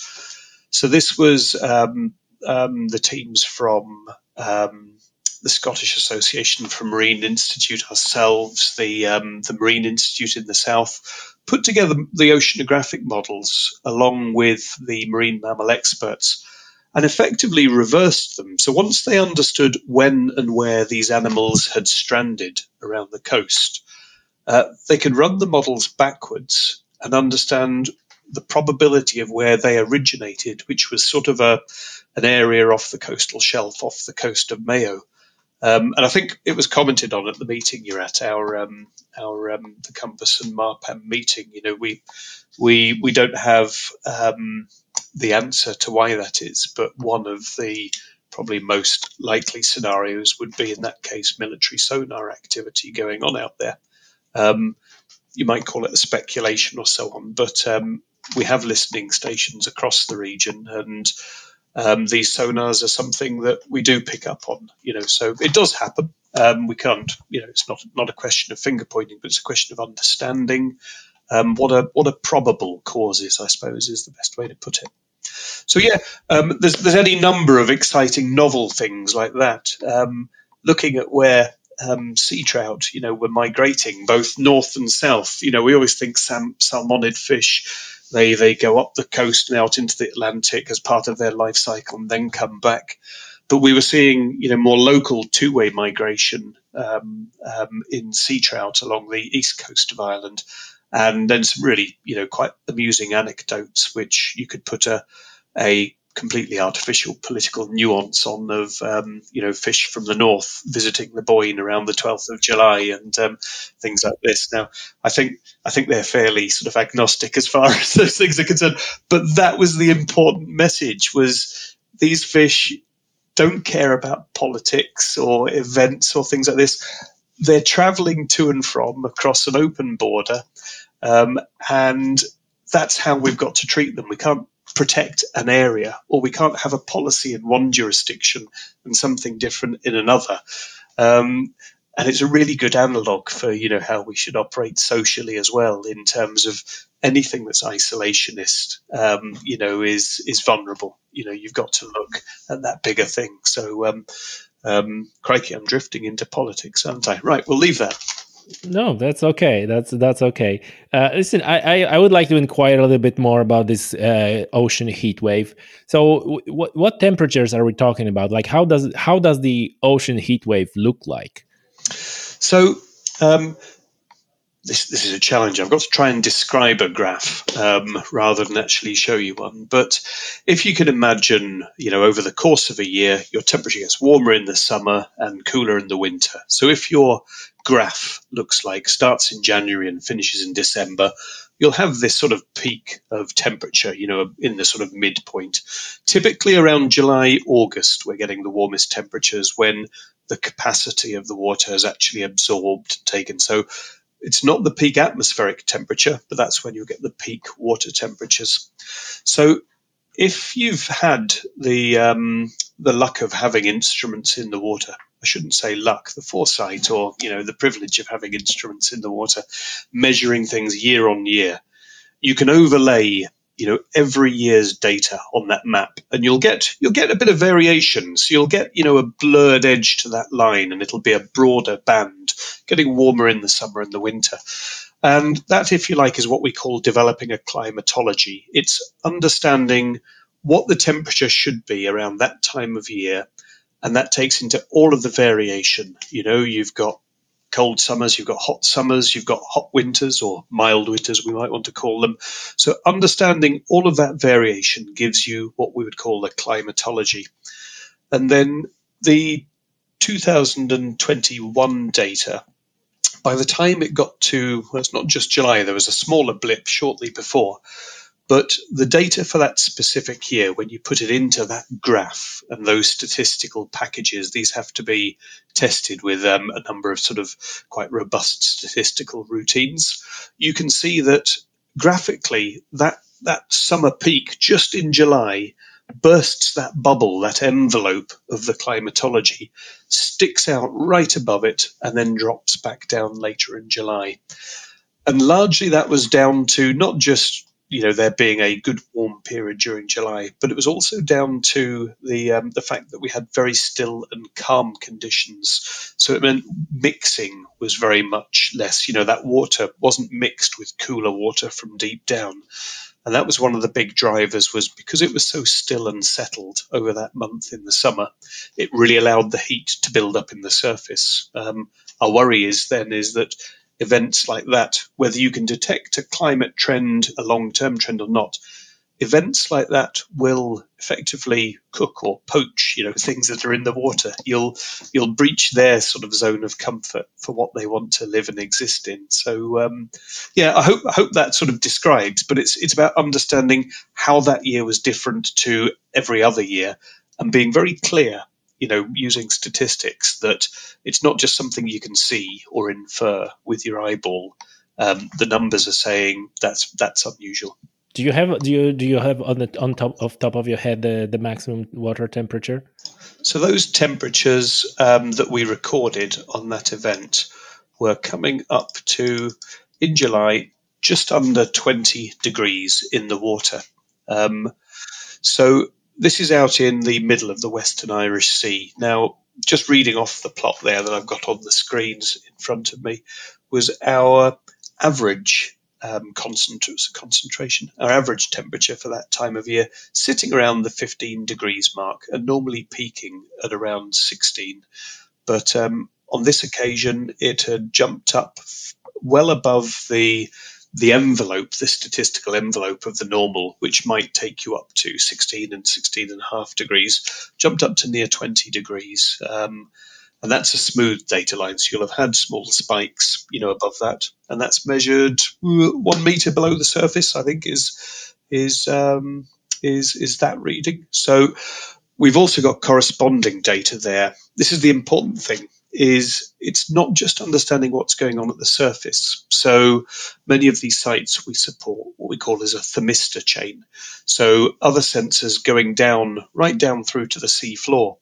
so this was um, um, the teams from um, the Scottish Association for Marine Institute, ourselves, the um, the Marine Institute in the south, put together the oceanographic models along with the marine mammal experts, and effectively reversed them. So once they understood when and where these animals had stranded around the coast, uh, they could run the models backwards and understand the probability of where they originated, which was sort of a an area off the coastal shelf, off the coast of Mayo. Um, and I think it was commented on at the meeting you're at, our um, our um, the Compass and MarPAMM meeting. You know, we we we don't have um, the answer to why that is, but one of the probably most likely scenarios would be in that case military sonar activity going on out there. Um, you might call it a speculation or so on, but um, we have listening stations across the region, and um, these sonars are something that we do pick up on. You know, so it does happen. Um, we can't, you know, it's not not a question of finger pointing, but it's a question of understanding um, what a what a probable causes. I suppose is the best way to put it. So yeah, um, there's there's any number of exciting novel things like that. Um, looking at where um, sea trout, you know, were migrating both north and south. You know, we always think salmonid fish they they go up the coast and out into the Atlantic as part of their life cycle and then come back. But we were seeing, you know, more local two-way migration um, um, in sea trout along the east coast of Ireland, and then some really, you know, quite amusing anecdotes which you could put a a completely artificial political nuance on of um, you know fish from the north visiting the Boyne around the 12th of July and um, things like this. Now, I think I think they're fairly sort of agnostic as far as those things are concerned, but that was the important message: was these fish don't care about politics or events or things like this. They're travelling to and from across an open border, um, and that's how we've got to treat them. We can't protect an area, or we can't have a policy in one jurisdiction and something different in another. Um, and it's a really good analog for you know how we should operate socially as well in terms of anything that's isolationist um, you know is is vulnerable. You know you've got to look at that bigger thing. So um, um, crikey i'm drifting into politics aren't i? Right we'll leave that no, that's okay. That's that's okay. Uh, listen, I, I, I would like to inquire a little bit more about this uh, ocean heat wave. So, w- what what temperatures are we talking about? Like, how does how does the ocean heat wave look like? So, um, this this is a challenge. I've got to try and describe a graph um, rather than actually show you one. But if you can imagine, you know, over the course of a year, your temperature gets warmer in the summer and cooler in the winter. So if your graph looks like starts in January and finishes in December, you'll have this sort of peak of temperature, you know, in the sort of midpoint. Typically around July, August, we're getting the warmest temperatures when the capacity of the water has actually absorbed taken. So it's not the peak atmospheric temperature, but that's when you get the peak water temperatures. So if you've had the um, the luck of having instruments in the water, I shouldn't say luck, the foresight or you know the privilege of having instruments in the water, measuring things year on year. You can overlay you know every year's data on that map. And you'll get you'll get a bit of variation. So you'll get you know a blurred edge to that line and it'll be a broader band getting warmer in the summer and the winter. And that if you like is what we call developing a climatology. It's understanding what the temperature should be around that time of year and that takes into all of the variation. You know, you've got cold summers, you've got hot summers, you've got hot winters or mild winters, we might want to call them. So, understanding all of that variation gives you what we would call the climatology. And then the 2021 data, by the time it got to, well, it's not just July, there was a smaller blip shortly before. But the data for that specific year, when you put it into that graph and those statistical packages, these have to be tested with um, a number of sort of quite robust statistical routines. You can see that graphically, that that summer peak just in July bursts that bubble, that envelope of the climatology, sticks out right above it, and then drops back down later in July. And largely that was down to not just you know there being a good warm period during July, but it was also down to the um, the fact that we had very still and calm conditions. So it meant mixing was very much less. You know that water wasn't mixed with cooler water from deep down, and that was one of the big drivers. Was because it was so still and settled over that month in the summer, it really allowed the heat to build up in the surface. Um, our worry is then is that events like that, whether you can detect a climate trend, a long term trend or not, events like that will effectively cook or poach, you know, things that are in the water. You'll you'll breach their sort of zone of comfort for what they want to live and exist in. So um, yeah, I hope I hope that sort of describes, but it's it's about understanding how that year was different to every other year and being very clear you know, using statistics that it's not just something you can see or infer with your eyeball. Um, the numbers are saying that's that's unusual. Do you have do you do you have on the on top of top of your head the, the maximum water temperature? So those temperatures um, that we recorded on that event were coming up to in July just under 20 degrees in the water. Um, so this is out in the middle of the Western Irish Sea. Now, just reading off the plot there that I've got on the screens in front of me was our average um, concentration, our average temperature for that time of year, sitting around the 15 degrees mark and normally peaking at around 16. But um, on this occasion, it had jumped up well above the the envelope, the statistical envelope of the normal, which might take you up to 16 and 16 and a half degrees, jumped up to near 20 degrees. Um, and that's a smooth data line. So you'll have had small spikes, you know, above that, and that's measured uh, one meter below the surface. I think is is um, is is that reading. So we've also got corresponding data there. This is the important thing is it's not just understanding what's going on at the surface. So many of these sites we support what we call as a thermistor chain. So other sensors going down, right down through to the sea floor.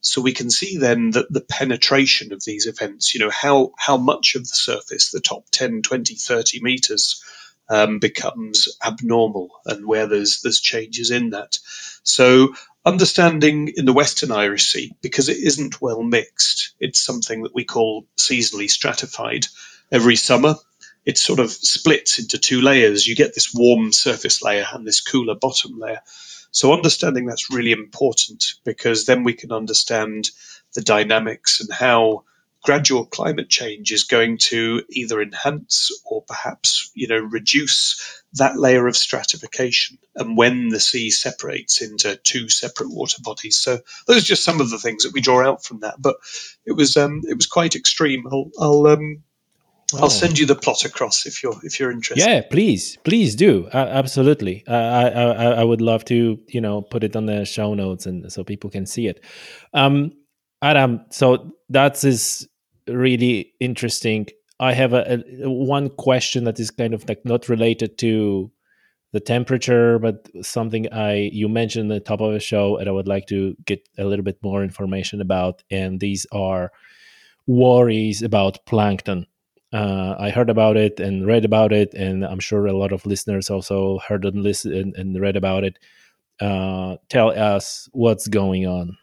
So we can see then that the penetration of these events, you know, how, how much of the surface, the top 10, 20, 30 meters, um, becomes abnormal and where there's there's changes in that. So understanding in the Western Irish Sea, because it isn't well mixed, it's something that we call seasonally stratified. Every summer, it sort of splits into two layers. You get this warm surface layer and this cooler bottom layer. So, understanding that's really important because then we can understand the dynamics and how gradual climate change is going to either enhance or perhaps you know reduce that layer of stratification and when the sea separates into two separate water bodies so those are just some of the things that we draw out from that but it was um it was quite extreme i'll i'll um I'll send you the plot across if you're if you're interested. Yeah, please, please do. Uh, absolutely, uh, I, I I would love to you know put it on the show notes and so people can see it. Um, Adam, so that's is really interesting. I have a, a, one question that is kind of like not related to the temperature, but something I you mentioned at the top of the show, and I would like to get a little bit more information about. And these are worries about plankton. Uh, I heard about it and read about it, and I'm sure a lot of listeners also heard and listened and, and read about it. Uh, tell us what's going on.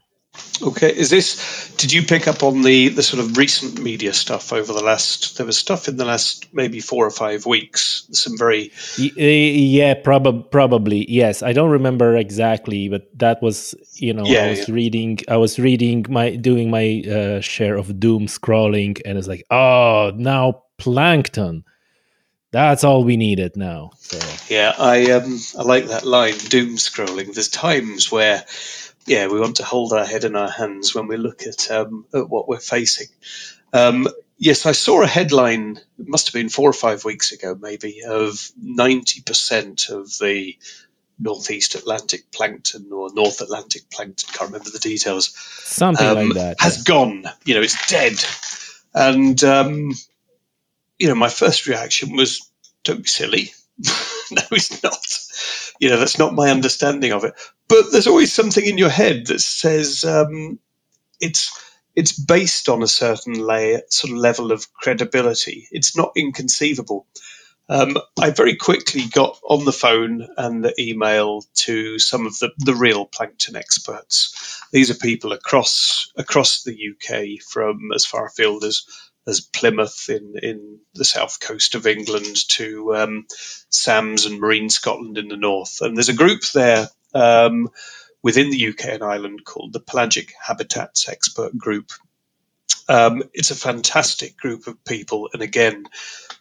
Okay, is this? Did you pick up on the the sort of recent media stuff over the last? There was stuff in the last maybe four or five weeks. Some very yeah, probably probably yes. I don't remember exactly, but that was you know yeah, I was yeah. reading I was reading my doing my uh, share of doom scrolling, and it's like oh now plankton. That's all we needed now. So. Yeah, I um I like that line doom scrolling. There's times where yeah, we want to hold our head in our hands when we look at, um, at what we're facing. Um, yes, I saw a headline, it must have been four or five weeks ago, maybe, of 90% of the Northeast Atlantic plankton or North Atlantic plankton, can't remember the details. Something um, like that. Has yeah. gone, you know, it's dead. And, um, you know, my first reaction was, don't be silly. no, it's not. You know, that's not my understanding of it. But there's always something in your head that says um, it's it's based on a certain layer, sort of level of credibility. It's not inconceivable. Um, I very quickly got on the phone and the email to some of the, the real plankton experts. These are people across across the UK, from as far afield as as Plymouth in, in the south coast of England to um, SAMS and Marine Scotland in the north. And there's a group there um, within the UK and Ireland called the Pelagic Habitats Expert Group. Um, it's a fantastic group of people, and again,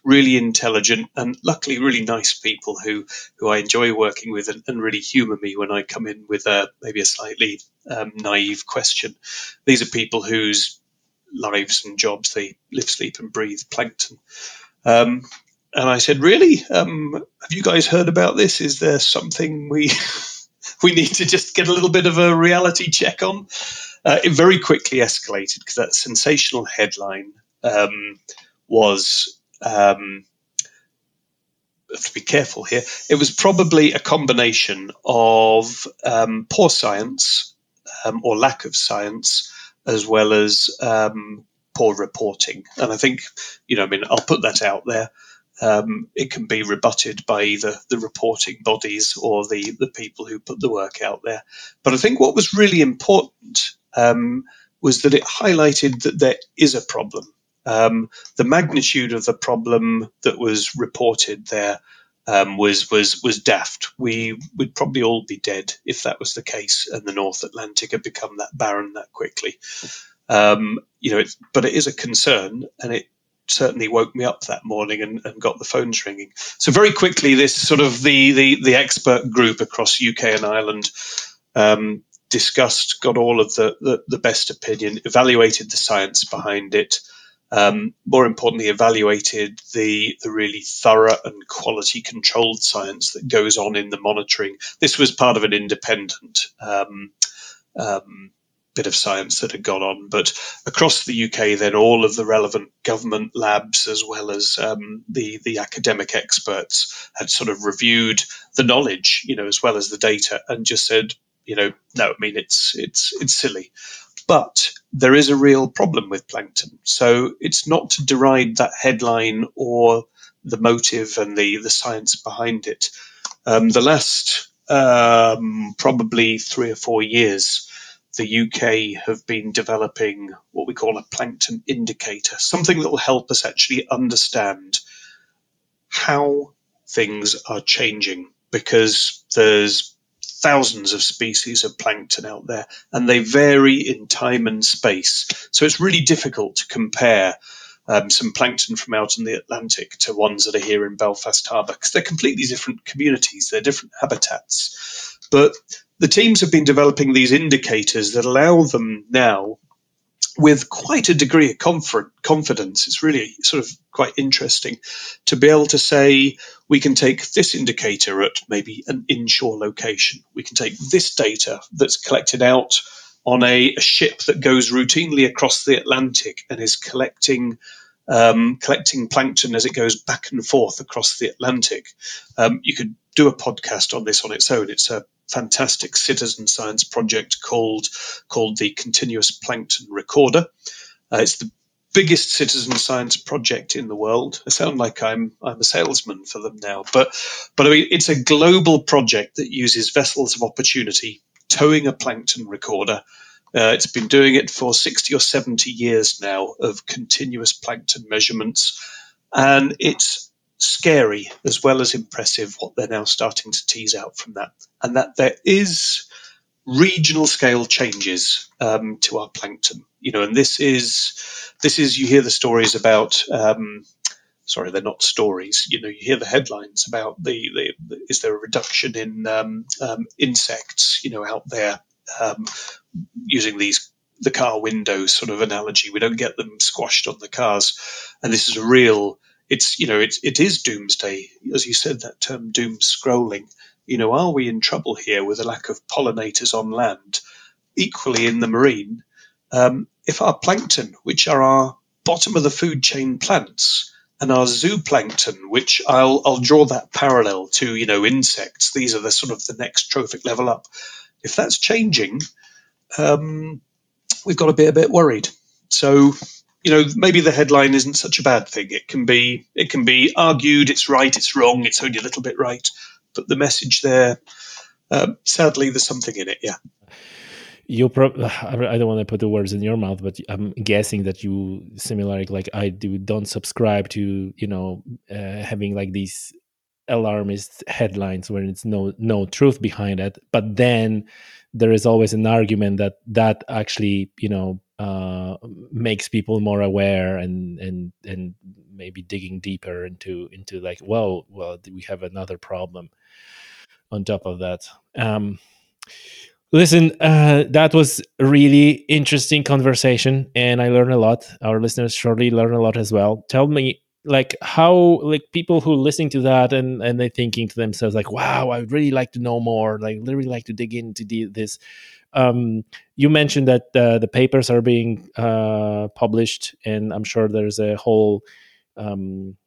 really intelligent and luckily really nice people who who I enjoy working with and, and really humour me when I come in with a maybe a slightly um, naive question. These are people whose lives and jobs. They live, sleep, and breathe plankton. Um, and I said, "Really? Um, have you guys heard about this? Is there something we we need to just get a little bit of a reality check on?" Uh, it very quickly escalated because that sensational headline um, was. Um, have to be careful here. It was probably a combination of um, poor science um, or lack of science as well as um, poor reporting. And I think, you know, I mean, I'll put that out there. Um, it can be rebutted by either the reporting bodies or the, the people who put the work out there. But I think what was really important um, was that it highlighted that there is a problem. Um, the magnitude of the problem that was reported there um, was was was daft. We would probably all be dead if that was the case, and the North Atlantic had become that barren that quickly. Um, you know, but it is a concern, and it certainly woke me up that morning and, and, got the phones ringing. So very quickly, this sort of the the, the expert group across UK and Ireland um, discussed, got all of the, the, the best opinion, evaluated the science behind it um, more importantly, evaluated the, the really thorough and quality controlled science that goes on in the monitoring. This was part of an independent um, um, bit of science that had gone on, but across the UK, then all of the relevant government labs as well as um, the the academic experts had sort of reviewed the knowledge, you know, as well as the data, and just said, you know, no, I mean it's it's it's silly. But there is a real problem with plankton. So it's not to deride that headline or the motive and the, the science behind it. Um, the last um, probably three or four years, the UK have been developing what we call a plankton indicator, something that will help us actually understand how things are changing because there's thousands of species of plankton out there, and they vary in time and space. So it's really difficult to compare um, some plankton from out in the Atlantic to ones that are here in Belfast Harbour because they're completely different communities, they're different habitats. But the teams have been developing these indicators that allow them now with quite a degree of comfort, confidence. It's really sort of quite interesting to be able to say we can take this indicator at maybe an inshore location. We can take this data that's collected out on a, a ship that goes routinely across the Atlantic and is collecting um, collecting plankton as it goes back and forth across the Atlantic. Um, you could do a podcast on this on its own. It's a fantastic citizen science project called called the Continuous Plankton Recorder. Uh, it's the biggest citizen science project in the world. I sound like I'm I'm a salesman for them now, but but I mean it's a global project that uses vessels of opportunity towing a plankton recorder Uh, it's been doing it for 60 or 70 years now of continuous plankton measurements. And it's scary as well as impressive what they're now starting to tease out from that. And that there is regional scale changes um, to our plankton. You know, and this is this is you hear the stories about. Um, sorry, they're not stories. You know, you hear the headlines about the, the, is there a reduction in um, um insects? You know, out there um, using these the car windows sort of analogy. We don't get them squashed on the cars, and this is a real. It's you know it's it is doomsday as you said that term doom scrolling. You know, are we in trouble here with a lack of pollinators on land? Equally in the marine, um, if our plankton, which are our bottom of the food chain plants, and our zooplankton, which I'll I'll draw that parallel to, you know, insects. These are the sort of the next trophic level up. If that's changing, um, we've got to be a bit worried. So, you know, maybe the headline isn't such a bad thing. It can be it can be argued it's right, it's wrong, it's only a little bit right, but the message there, um, sadly, there's something in it. Yeah. you probably I don't want to put the words in your mouth, but I'm guessing that you similarly like I do don't subscribe to you know uh, having like these alarmist headlines where it's no no truth behind it. But then there is always an argument that that actually you know uh, makes people more aware and and and maybe digging deeper into into like well well we have another problem on top of that. Um, Listen, uh, that was a really interesting conversation, and I learned a lot. Our listeners surely learn a lot as well. Tell me, like, how, like, people who listening to that and and they're thinking to themselves, like, "Wow, I would really like to know more. Like, really like to dig into the, this." Um, you mentioned that uh, the papers are being uh, published, and I'm sure there's a whole um,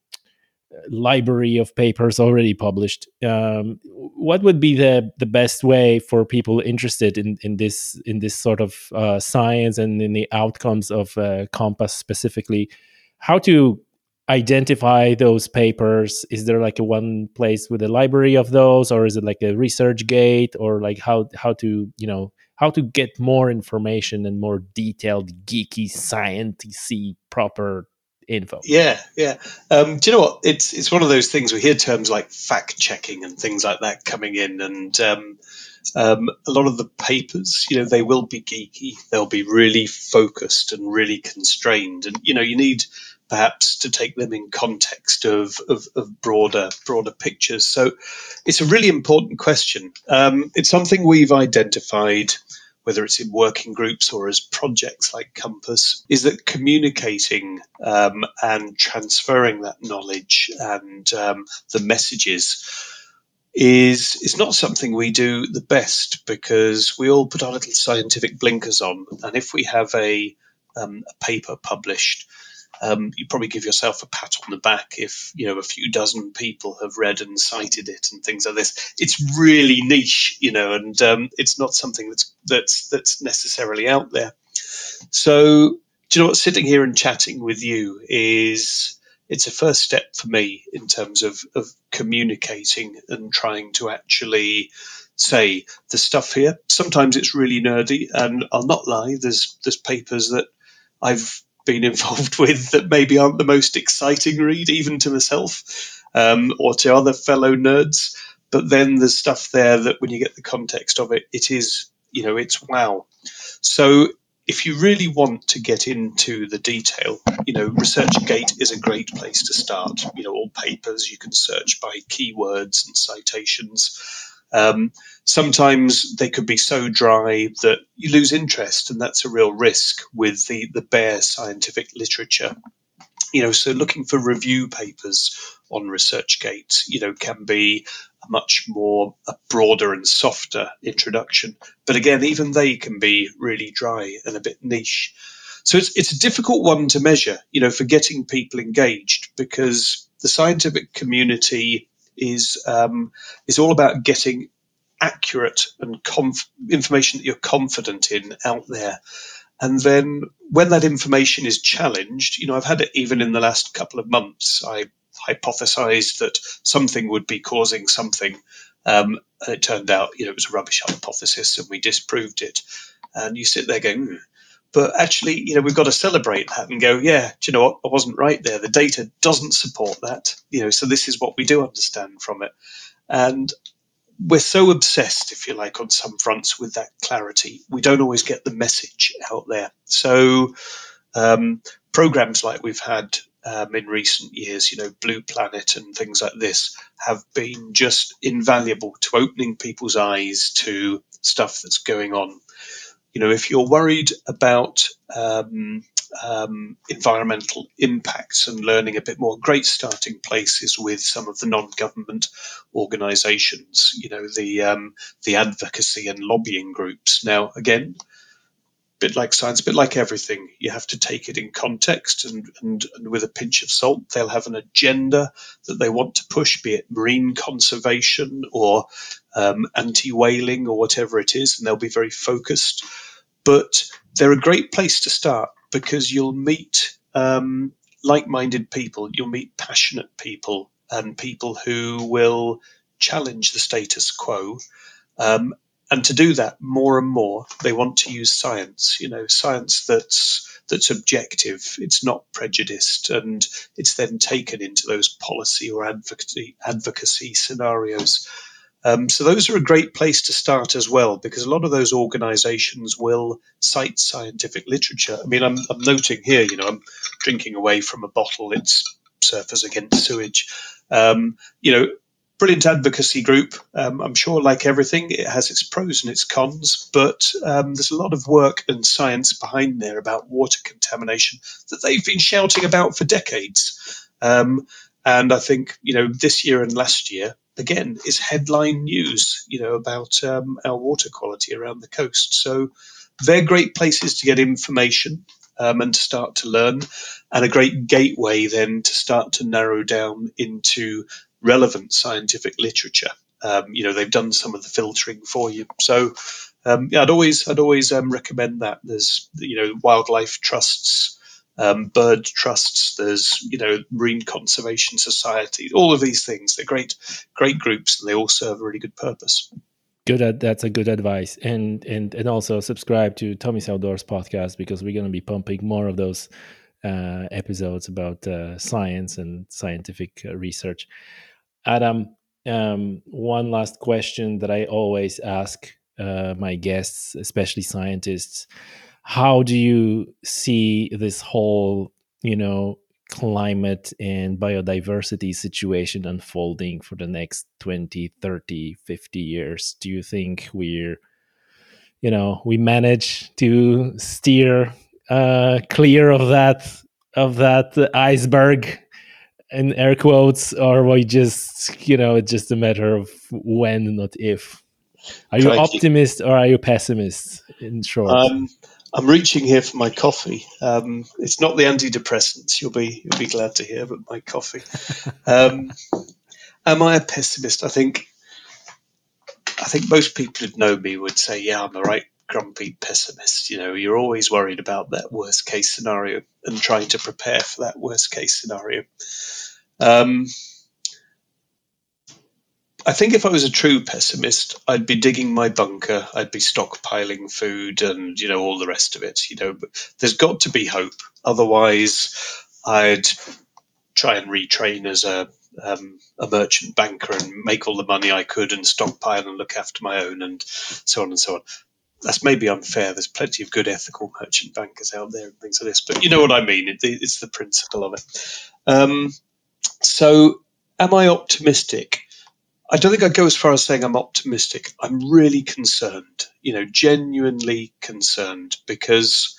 library of papers already published. Um, what would be the the best way for people interested in in this in this sort of uh, science and in the outcomes of uh, Compass specifically? How to identify those papers? Is there like a one place with a library of those, or is it like a ResearchGate, or like how how to you know how to get more information and more detailed, geeky, sciencey, proper info. Yeah, yeah. Um, do you know what? It's it's one of those things. We hear terms like fact checking and things like that coming in, and um, um, a lot of the papers, you know, they will be geeky. They'll be really focused and really constrained, and you know, you need perhaps to take them in context of, of, of broader broader pictures. So, it's a really important question. Um, it's something we've identified whether it's in working groups or as projects like Compass, is that communicating um, and transferring that knowledge and um, the messages is is not something we do the best because we all put our little scientific blinkers on, and if we have a, um, a paper published um, you probably give yourself a pat on the back if you know a few dozen people have read and cited it and things like this. It's really niche, you know, and um, it's not something that's that's that's necessarily out there. So, do you know what? Sitting here and chatting with you is it's a first step for me in terms of, of communicating and trying to actually say the stuff here. Sometimes it's really nerdy, and I'll not lie. There's there's papers that I've been involved with that maybe aren't the most exciting read, even to myself um, or to other fellow nerds. But then there's stuff there that when you get the context of it, it is, you know, it's wow. So if you really want to get into the detail, you know, ResearchGate is a great place to start. You know, all papers you can search by keywords and citations. Um, sometimes they could be so dry that you lose interest, and that's a real risk with the, the bare scientific literature. You know, so looking for review papers on ResearchGate, you know, can be a much more a broader and softer introduction. But again, even they can be really dry and a bit niche. So it's it's a difficult one to measure, you know, for getting people engaged because the scientific community is um, is all about getting accurate and conf- information that you're confident in out there. And then when that information is challenged, you know, I've had it even in the last couple of months. I hypothesized that something would be causing something. Um, and it turned out, you know, it was a rubbish hypothesis and we disproved it. and you sit there going. Hmm. But actually, you know, we've got to celebrate that and go, yeah, do you know what? I wasn't right there. The data doesn't support that. You know, so this is what we do understand from it. And we're so obsessed, if you like, on some fronts with that clarity, we don't always get the message out there. So, um, programs like we've had um, in recent years, you know, Blue Planet and things like this, have been just invaluable to opening people's eyes to stuff that's going on. You know, if you're worried about um, um, environmental impacts and learning a bit more. Great starting places with some of the non-government organisations, you know, the um, the advocacy and lobbying groups. Now, again, bit like science, a bit like everything, you have to take it in context and, and, and with a pinch of salt. They'll have an agenda that they want to push, be it marine conservation or um, anti whaling or whatever it is, and they'll be very focused. But they're a great place to start because you'll meet um, like-minded people, you'll meet passionate people, and people who will challenge the status quo. Um, and to do that more and more, they want to use science. You know, science that's that's objective. It's not prejudiced, and it's then taken into those policy or advocacy advocacy scenarios. Um, so those are a great place to start as well, because a lot of those organisations will cite scientific literature. I mean, I'm, I'm, noting here, you know, I'm drinking away from a bottle. It's Surfers Against Sewage. Um, you know, brilliant advocacy group. Um, I'm sure, like everything, it has its pros and its cons, but um, there's a lot of work and science behind there about water contamination that they've been shouting about for decades. Um, and I think, you know, this year and last year, again, is headline news, you know, about um, our water quality around the coast. So they're great places to get information um, and to start to learn, and a great gateway then to start to narrow down into relevant scientific literature. Um, you know, they've done some of the filtering for you. So, um, yeah, I'd always, I'd always um, recommend that. There's, you know, wildlife trusts um, bird trusts, there's you know marine conservation societies, all of these things. They're great, great groups, and they all serve a really good purpose. Good, that's a good advice, and and and also subscribe to Tommy's Outdoors podcast because we're going to be pumping more of those uh, episodes about uh, science and scientific uh, research. Adam, um, one last question that I always ask uh, my guests, especially scientists. How do you see this whole you know climate and biodiversity situation unfolding for the next 20 30 50 years? Do you think we're you know we manage to steer uh clear of that of that iceberg in air quotes or we just you know it's just a matter of when not if are you optimist or are you pessimist in short um, I'm reaching here for my coffee. Um, it's not the antidepressants. You'll be you'll be glad to hear, but my coffee. Um, am I a pessimist? I think. I think most people who know me would say, "Yeah, I'm a right grumpy pessimist." You know, you're always worried about that worst case scenario and trying to prepare for that worst case scenario. Um, I think if I was a true pessimist, I'd be digging my bunker, I'd be stockpiling food and, you know, all the rest of it. You know, but there's got to be hope. Otherwise, I'd try and retrain as a, um, a merchant banker and make all the money I could and stockpile and look after my own and so on and so on. That's maybe unfair. There's plenty of good ethical merchant bankers out there and things like this, but you know what I mean. It, it's the principle of it. Um, so, am I optimistic? I don't think I'd go as far as saying I'm optimistic. I'm really concerned, you know, genuinely concerned because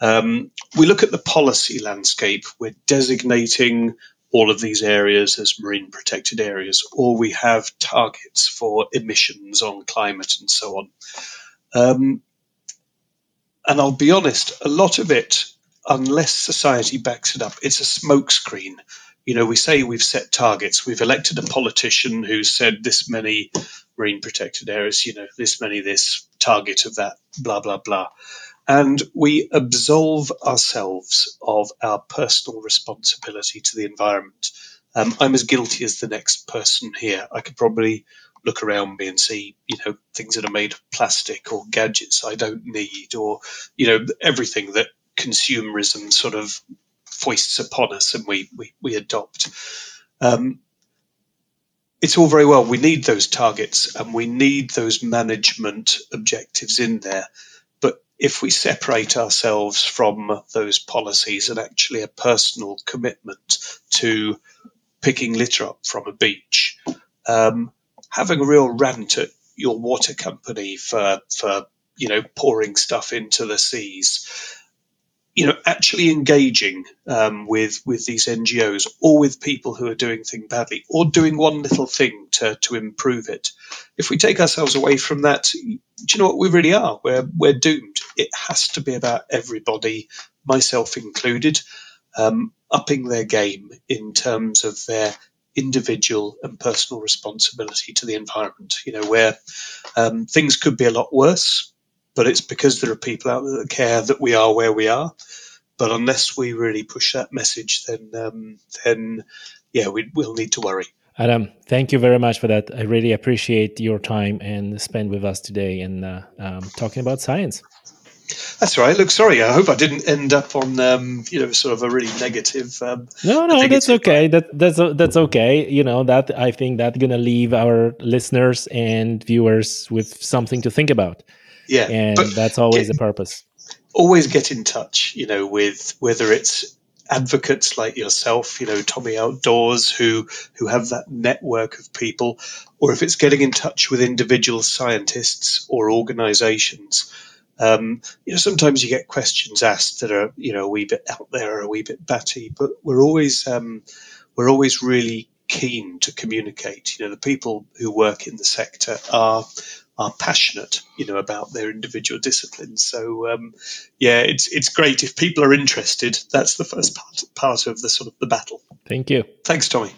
um, we look at the policy landscape. We're designating all of these areas as marine protected areas, or we have targets for emissions on climate and so on. Um, and I'll be honest, a lot of it, unless society backs it up, it's a smokescreen you know, we say we've set targets. We've elected a politician who said this many marine protected areas, you know, this many this target of that, blah blah blah, and we absolve ourselves of our personal responsibility to the environment. Um, I'm as guilty as the next person here. I could probably look around me and see, you know, things that are made of plastic or gadgets I don't need, or you know, everything that consumerism sort of foists upon us and we we, we adopt. Um, it's all very well. We need those targets and we need those management objectives in there. But if we separate ourselves from those policies and actually a personal commitment to picking litter up from a beach, um, having a real rant at your water company for for you know pouring stuff into the seas, you know, actually engaging um, with with these NGOs or with people who are doing things badly or doing one little thing to to improve it. If we take ourselves away from that, do you know what we really are? We're we're doomed. It has to be about everybody, myself included, um, upping their game in terms of their individual and personal responsibility to the environment. You know, where um, things could be a lot worse but it's because there are people out there that care that we are where we are. But unless we really push that message, then um, then yeah, we, will need to worry. Adam, thank you very much for that. I really appreciate your time and spend with us today and uh, um, talking about science. That's right. Look, sorry. I hope I didn't end up on um, you know sort of a really negative. Um, no, no, that's okay. That that's that's okay. You know that I think that's gonna leave our listeners and viewers with something to think about. Yeah, and that's always get, the purpose. Always get in touch, you know, with whether it's advocates like yourself, you know, Tommy Outdoors, who who have that network of people, or if it's getting in touch with individual scientists or organisations. Um, you know, sometimes you get questions asked that are, you know, a wee bit out there, or a wee bit batty, but we're always um, we're always really keen to communicate. You know, the people who work in the sector are are passionate, you know, about their individual disciplines. So, um, yeah, it's it's great if people are interested. That's the first part part of the sort of the battle. Thank you. Thanks, Tommy.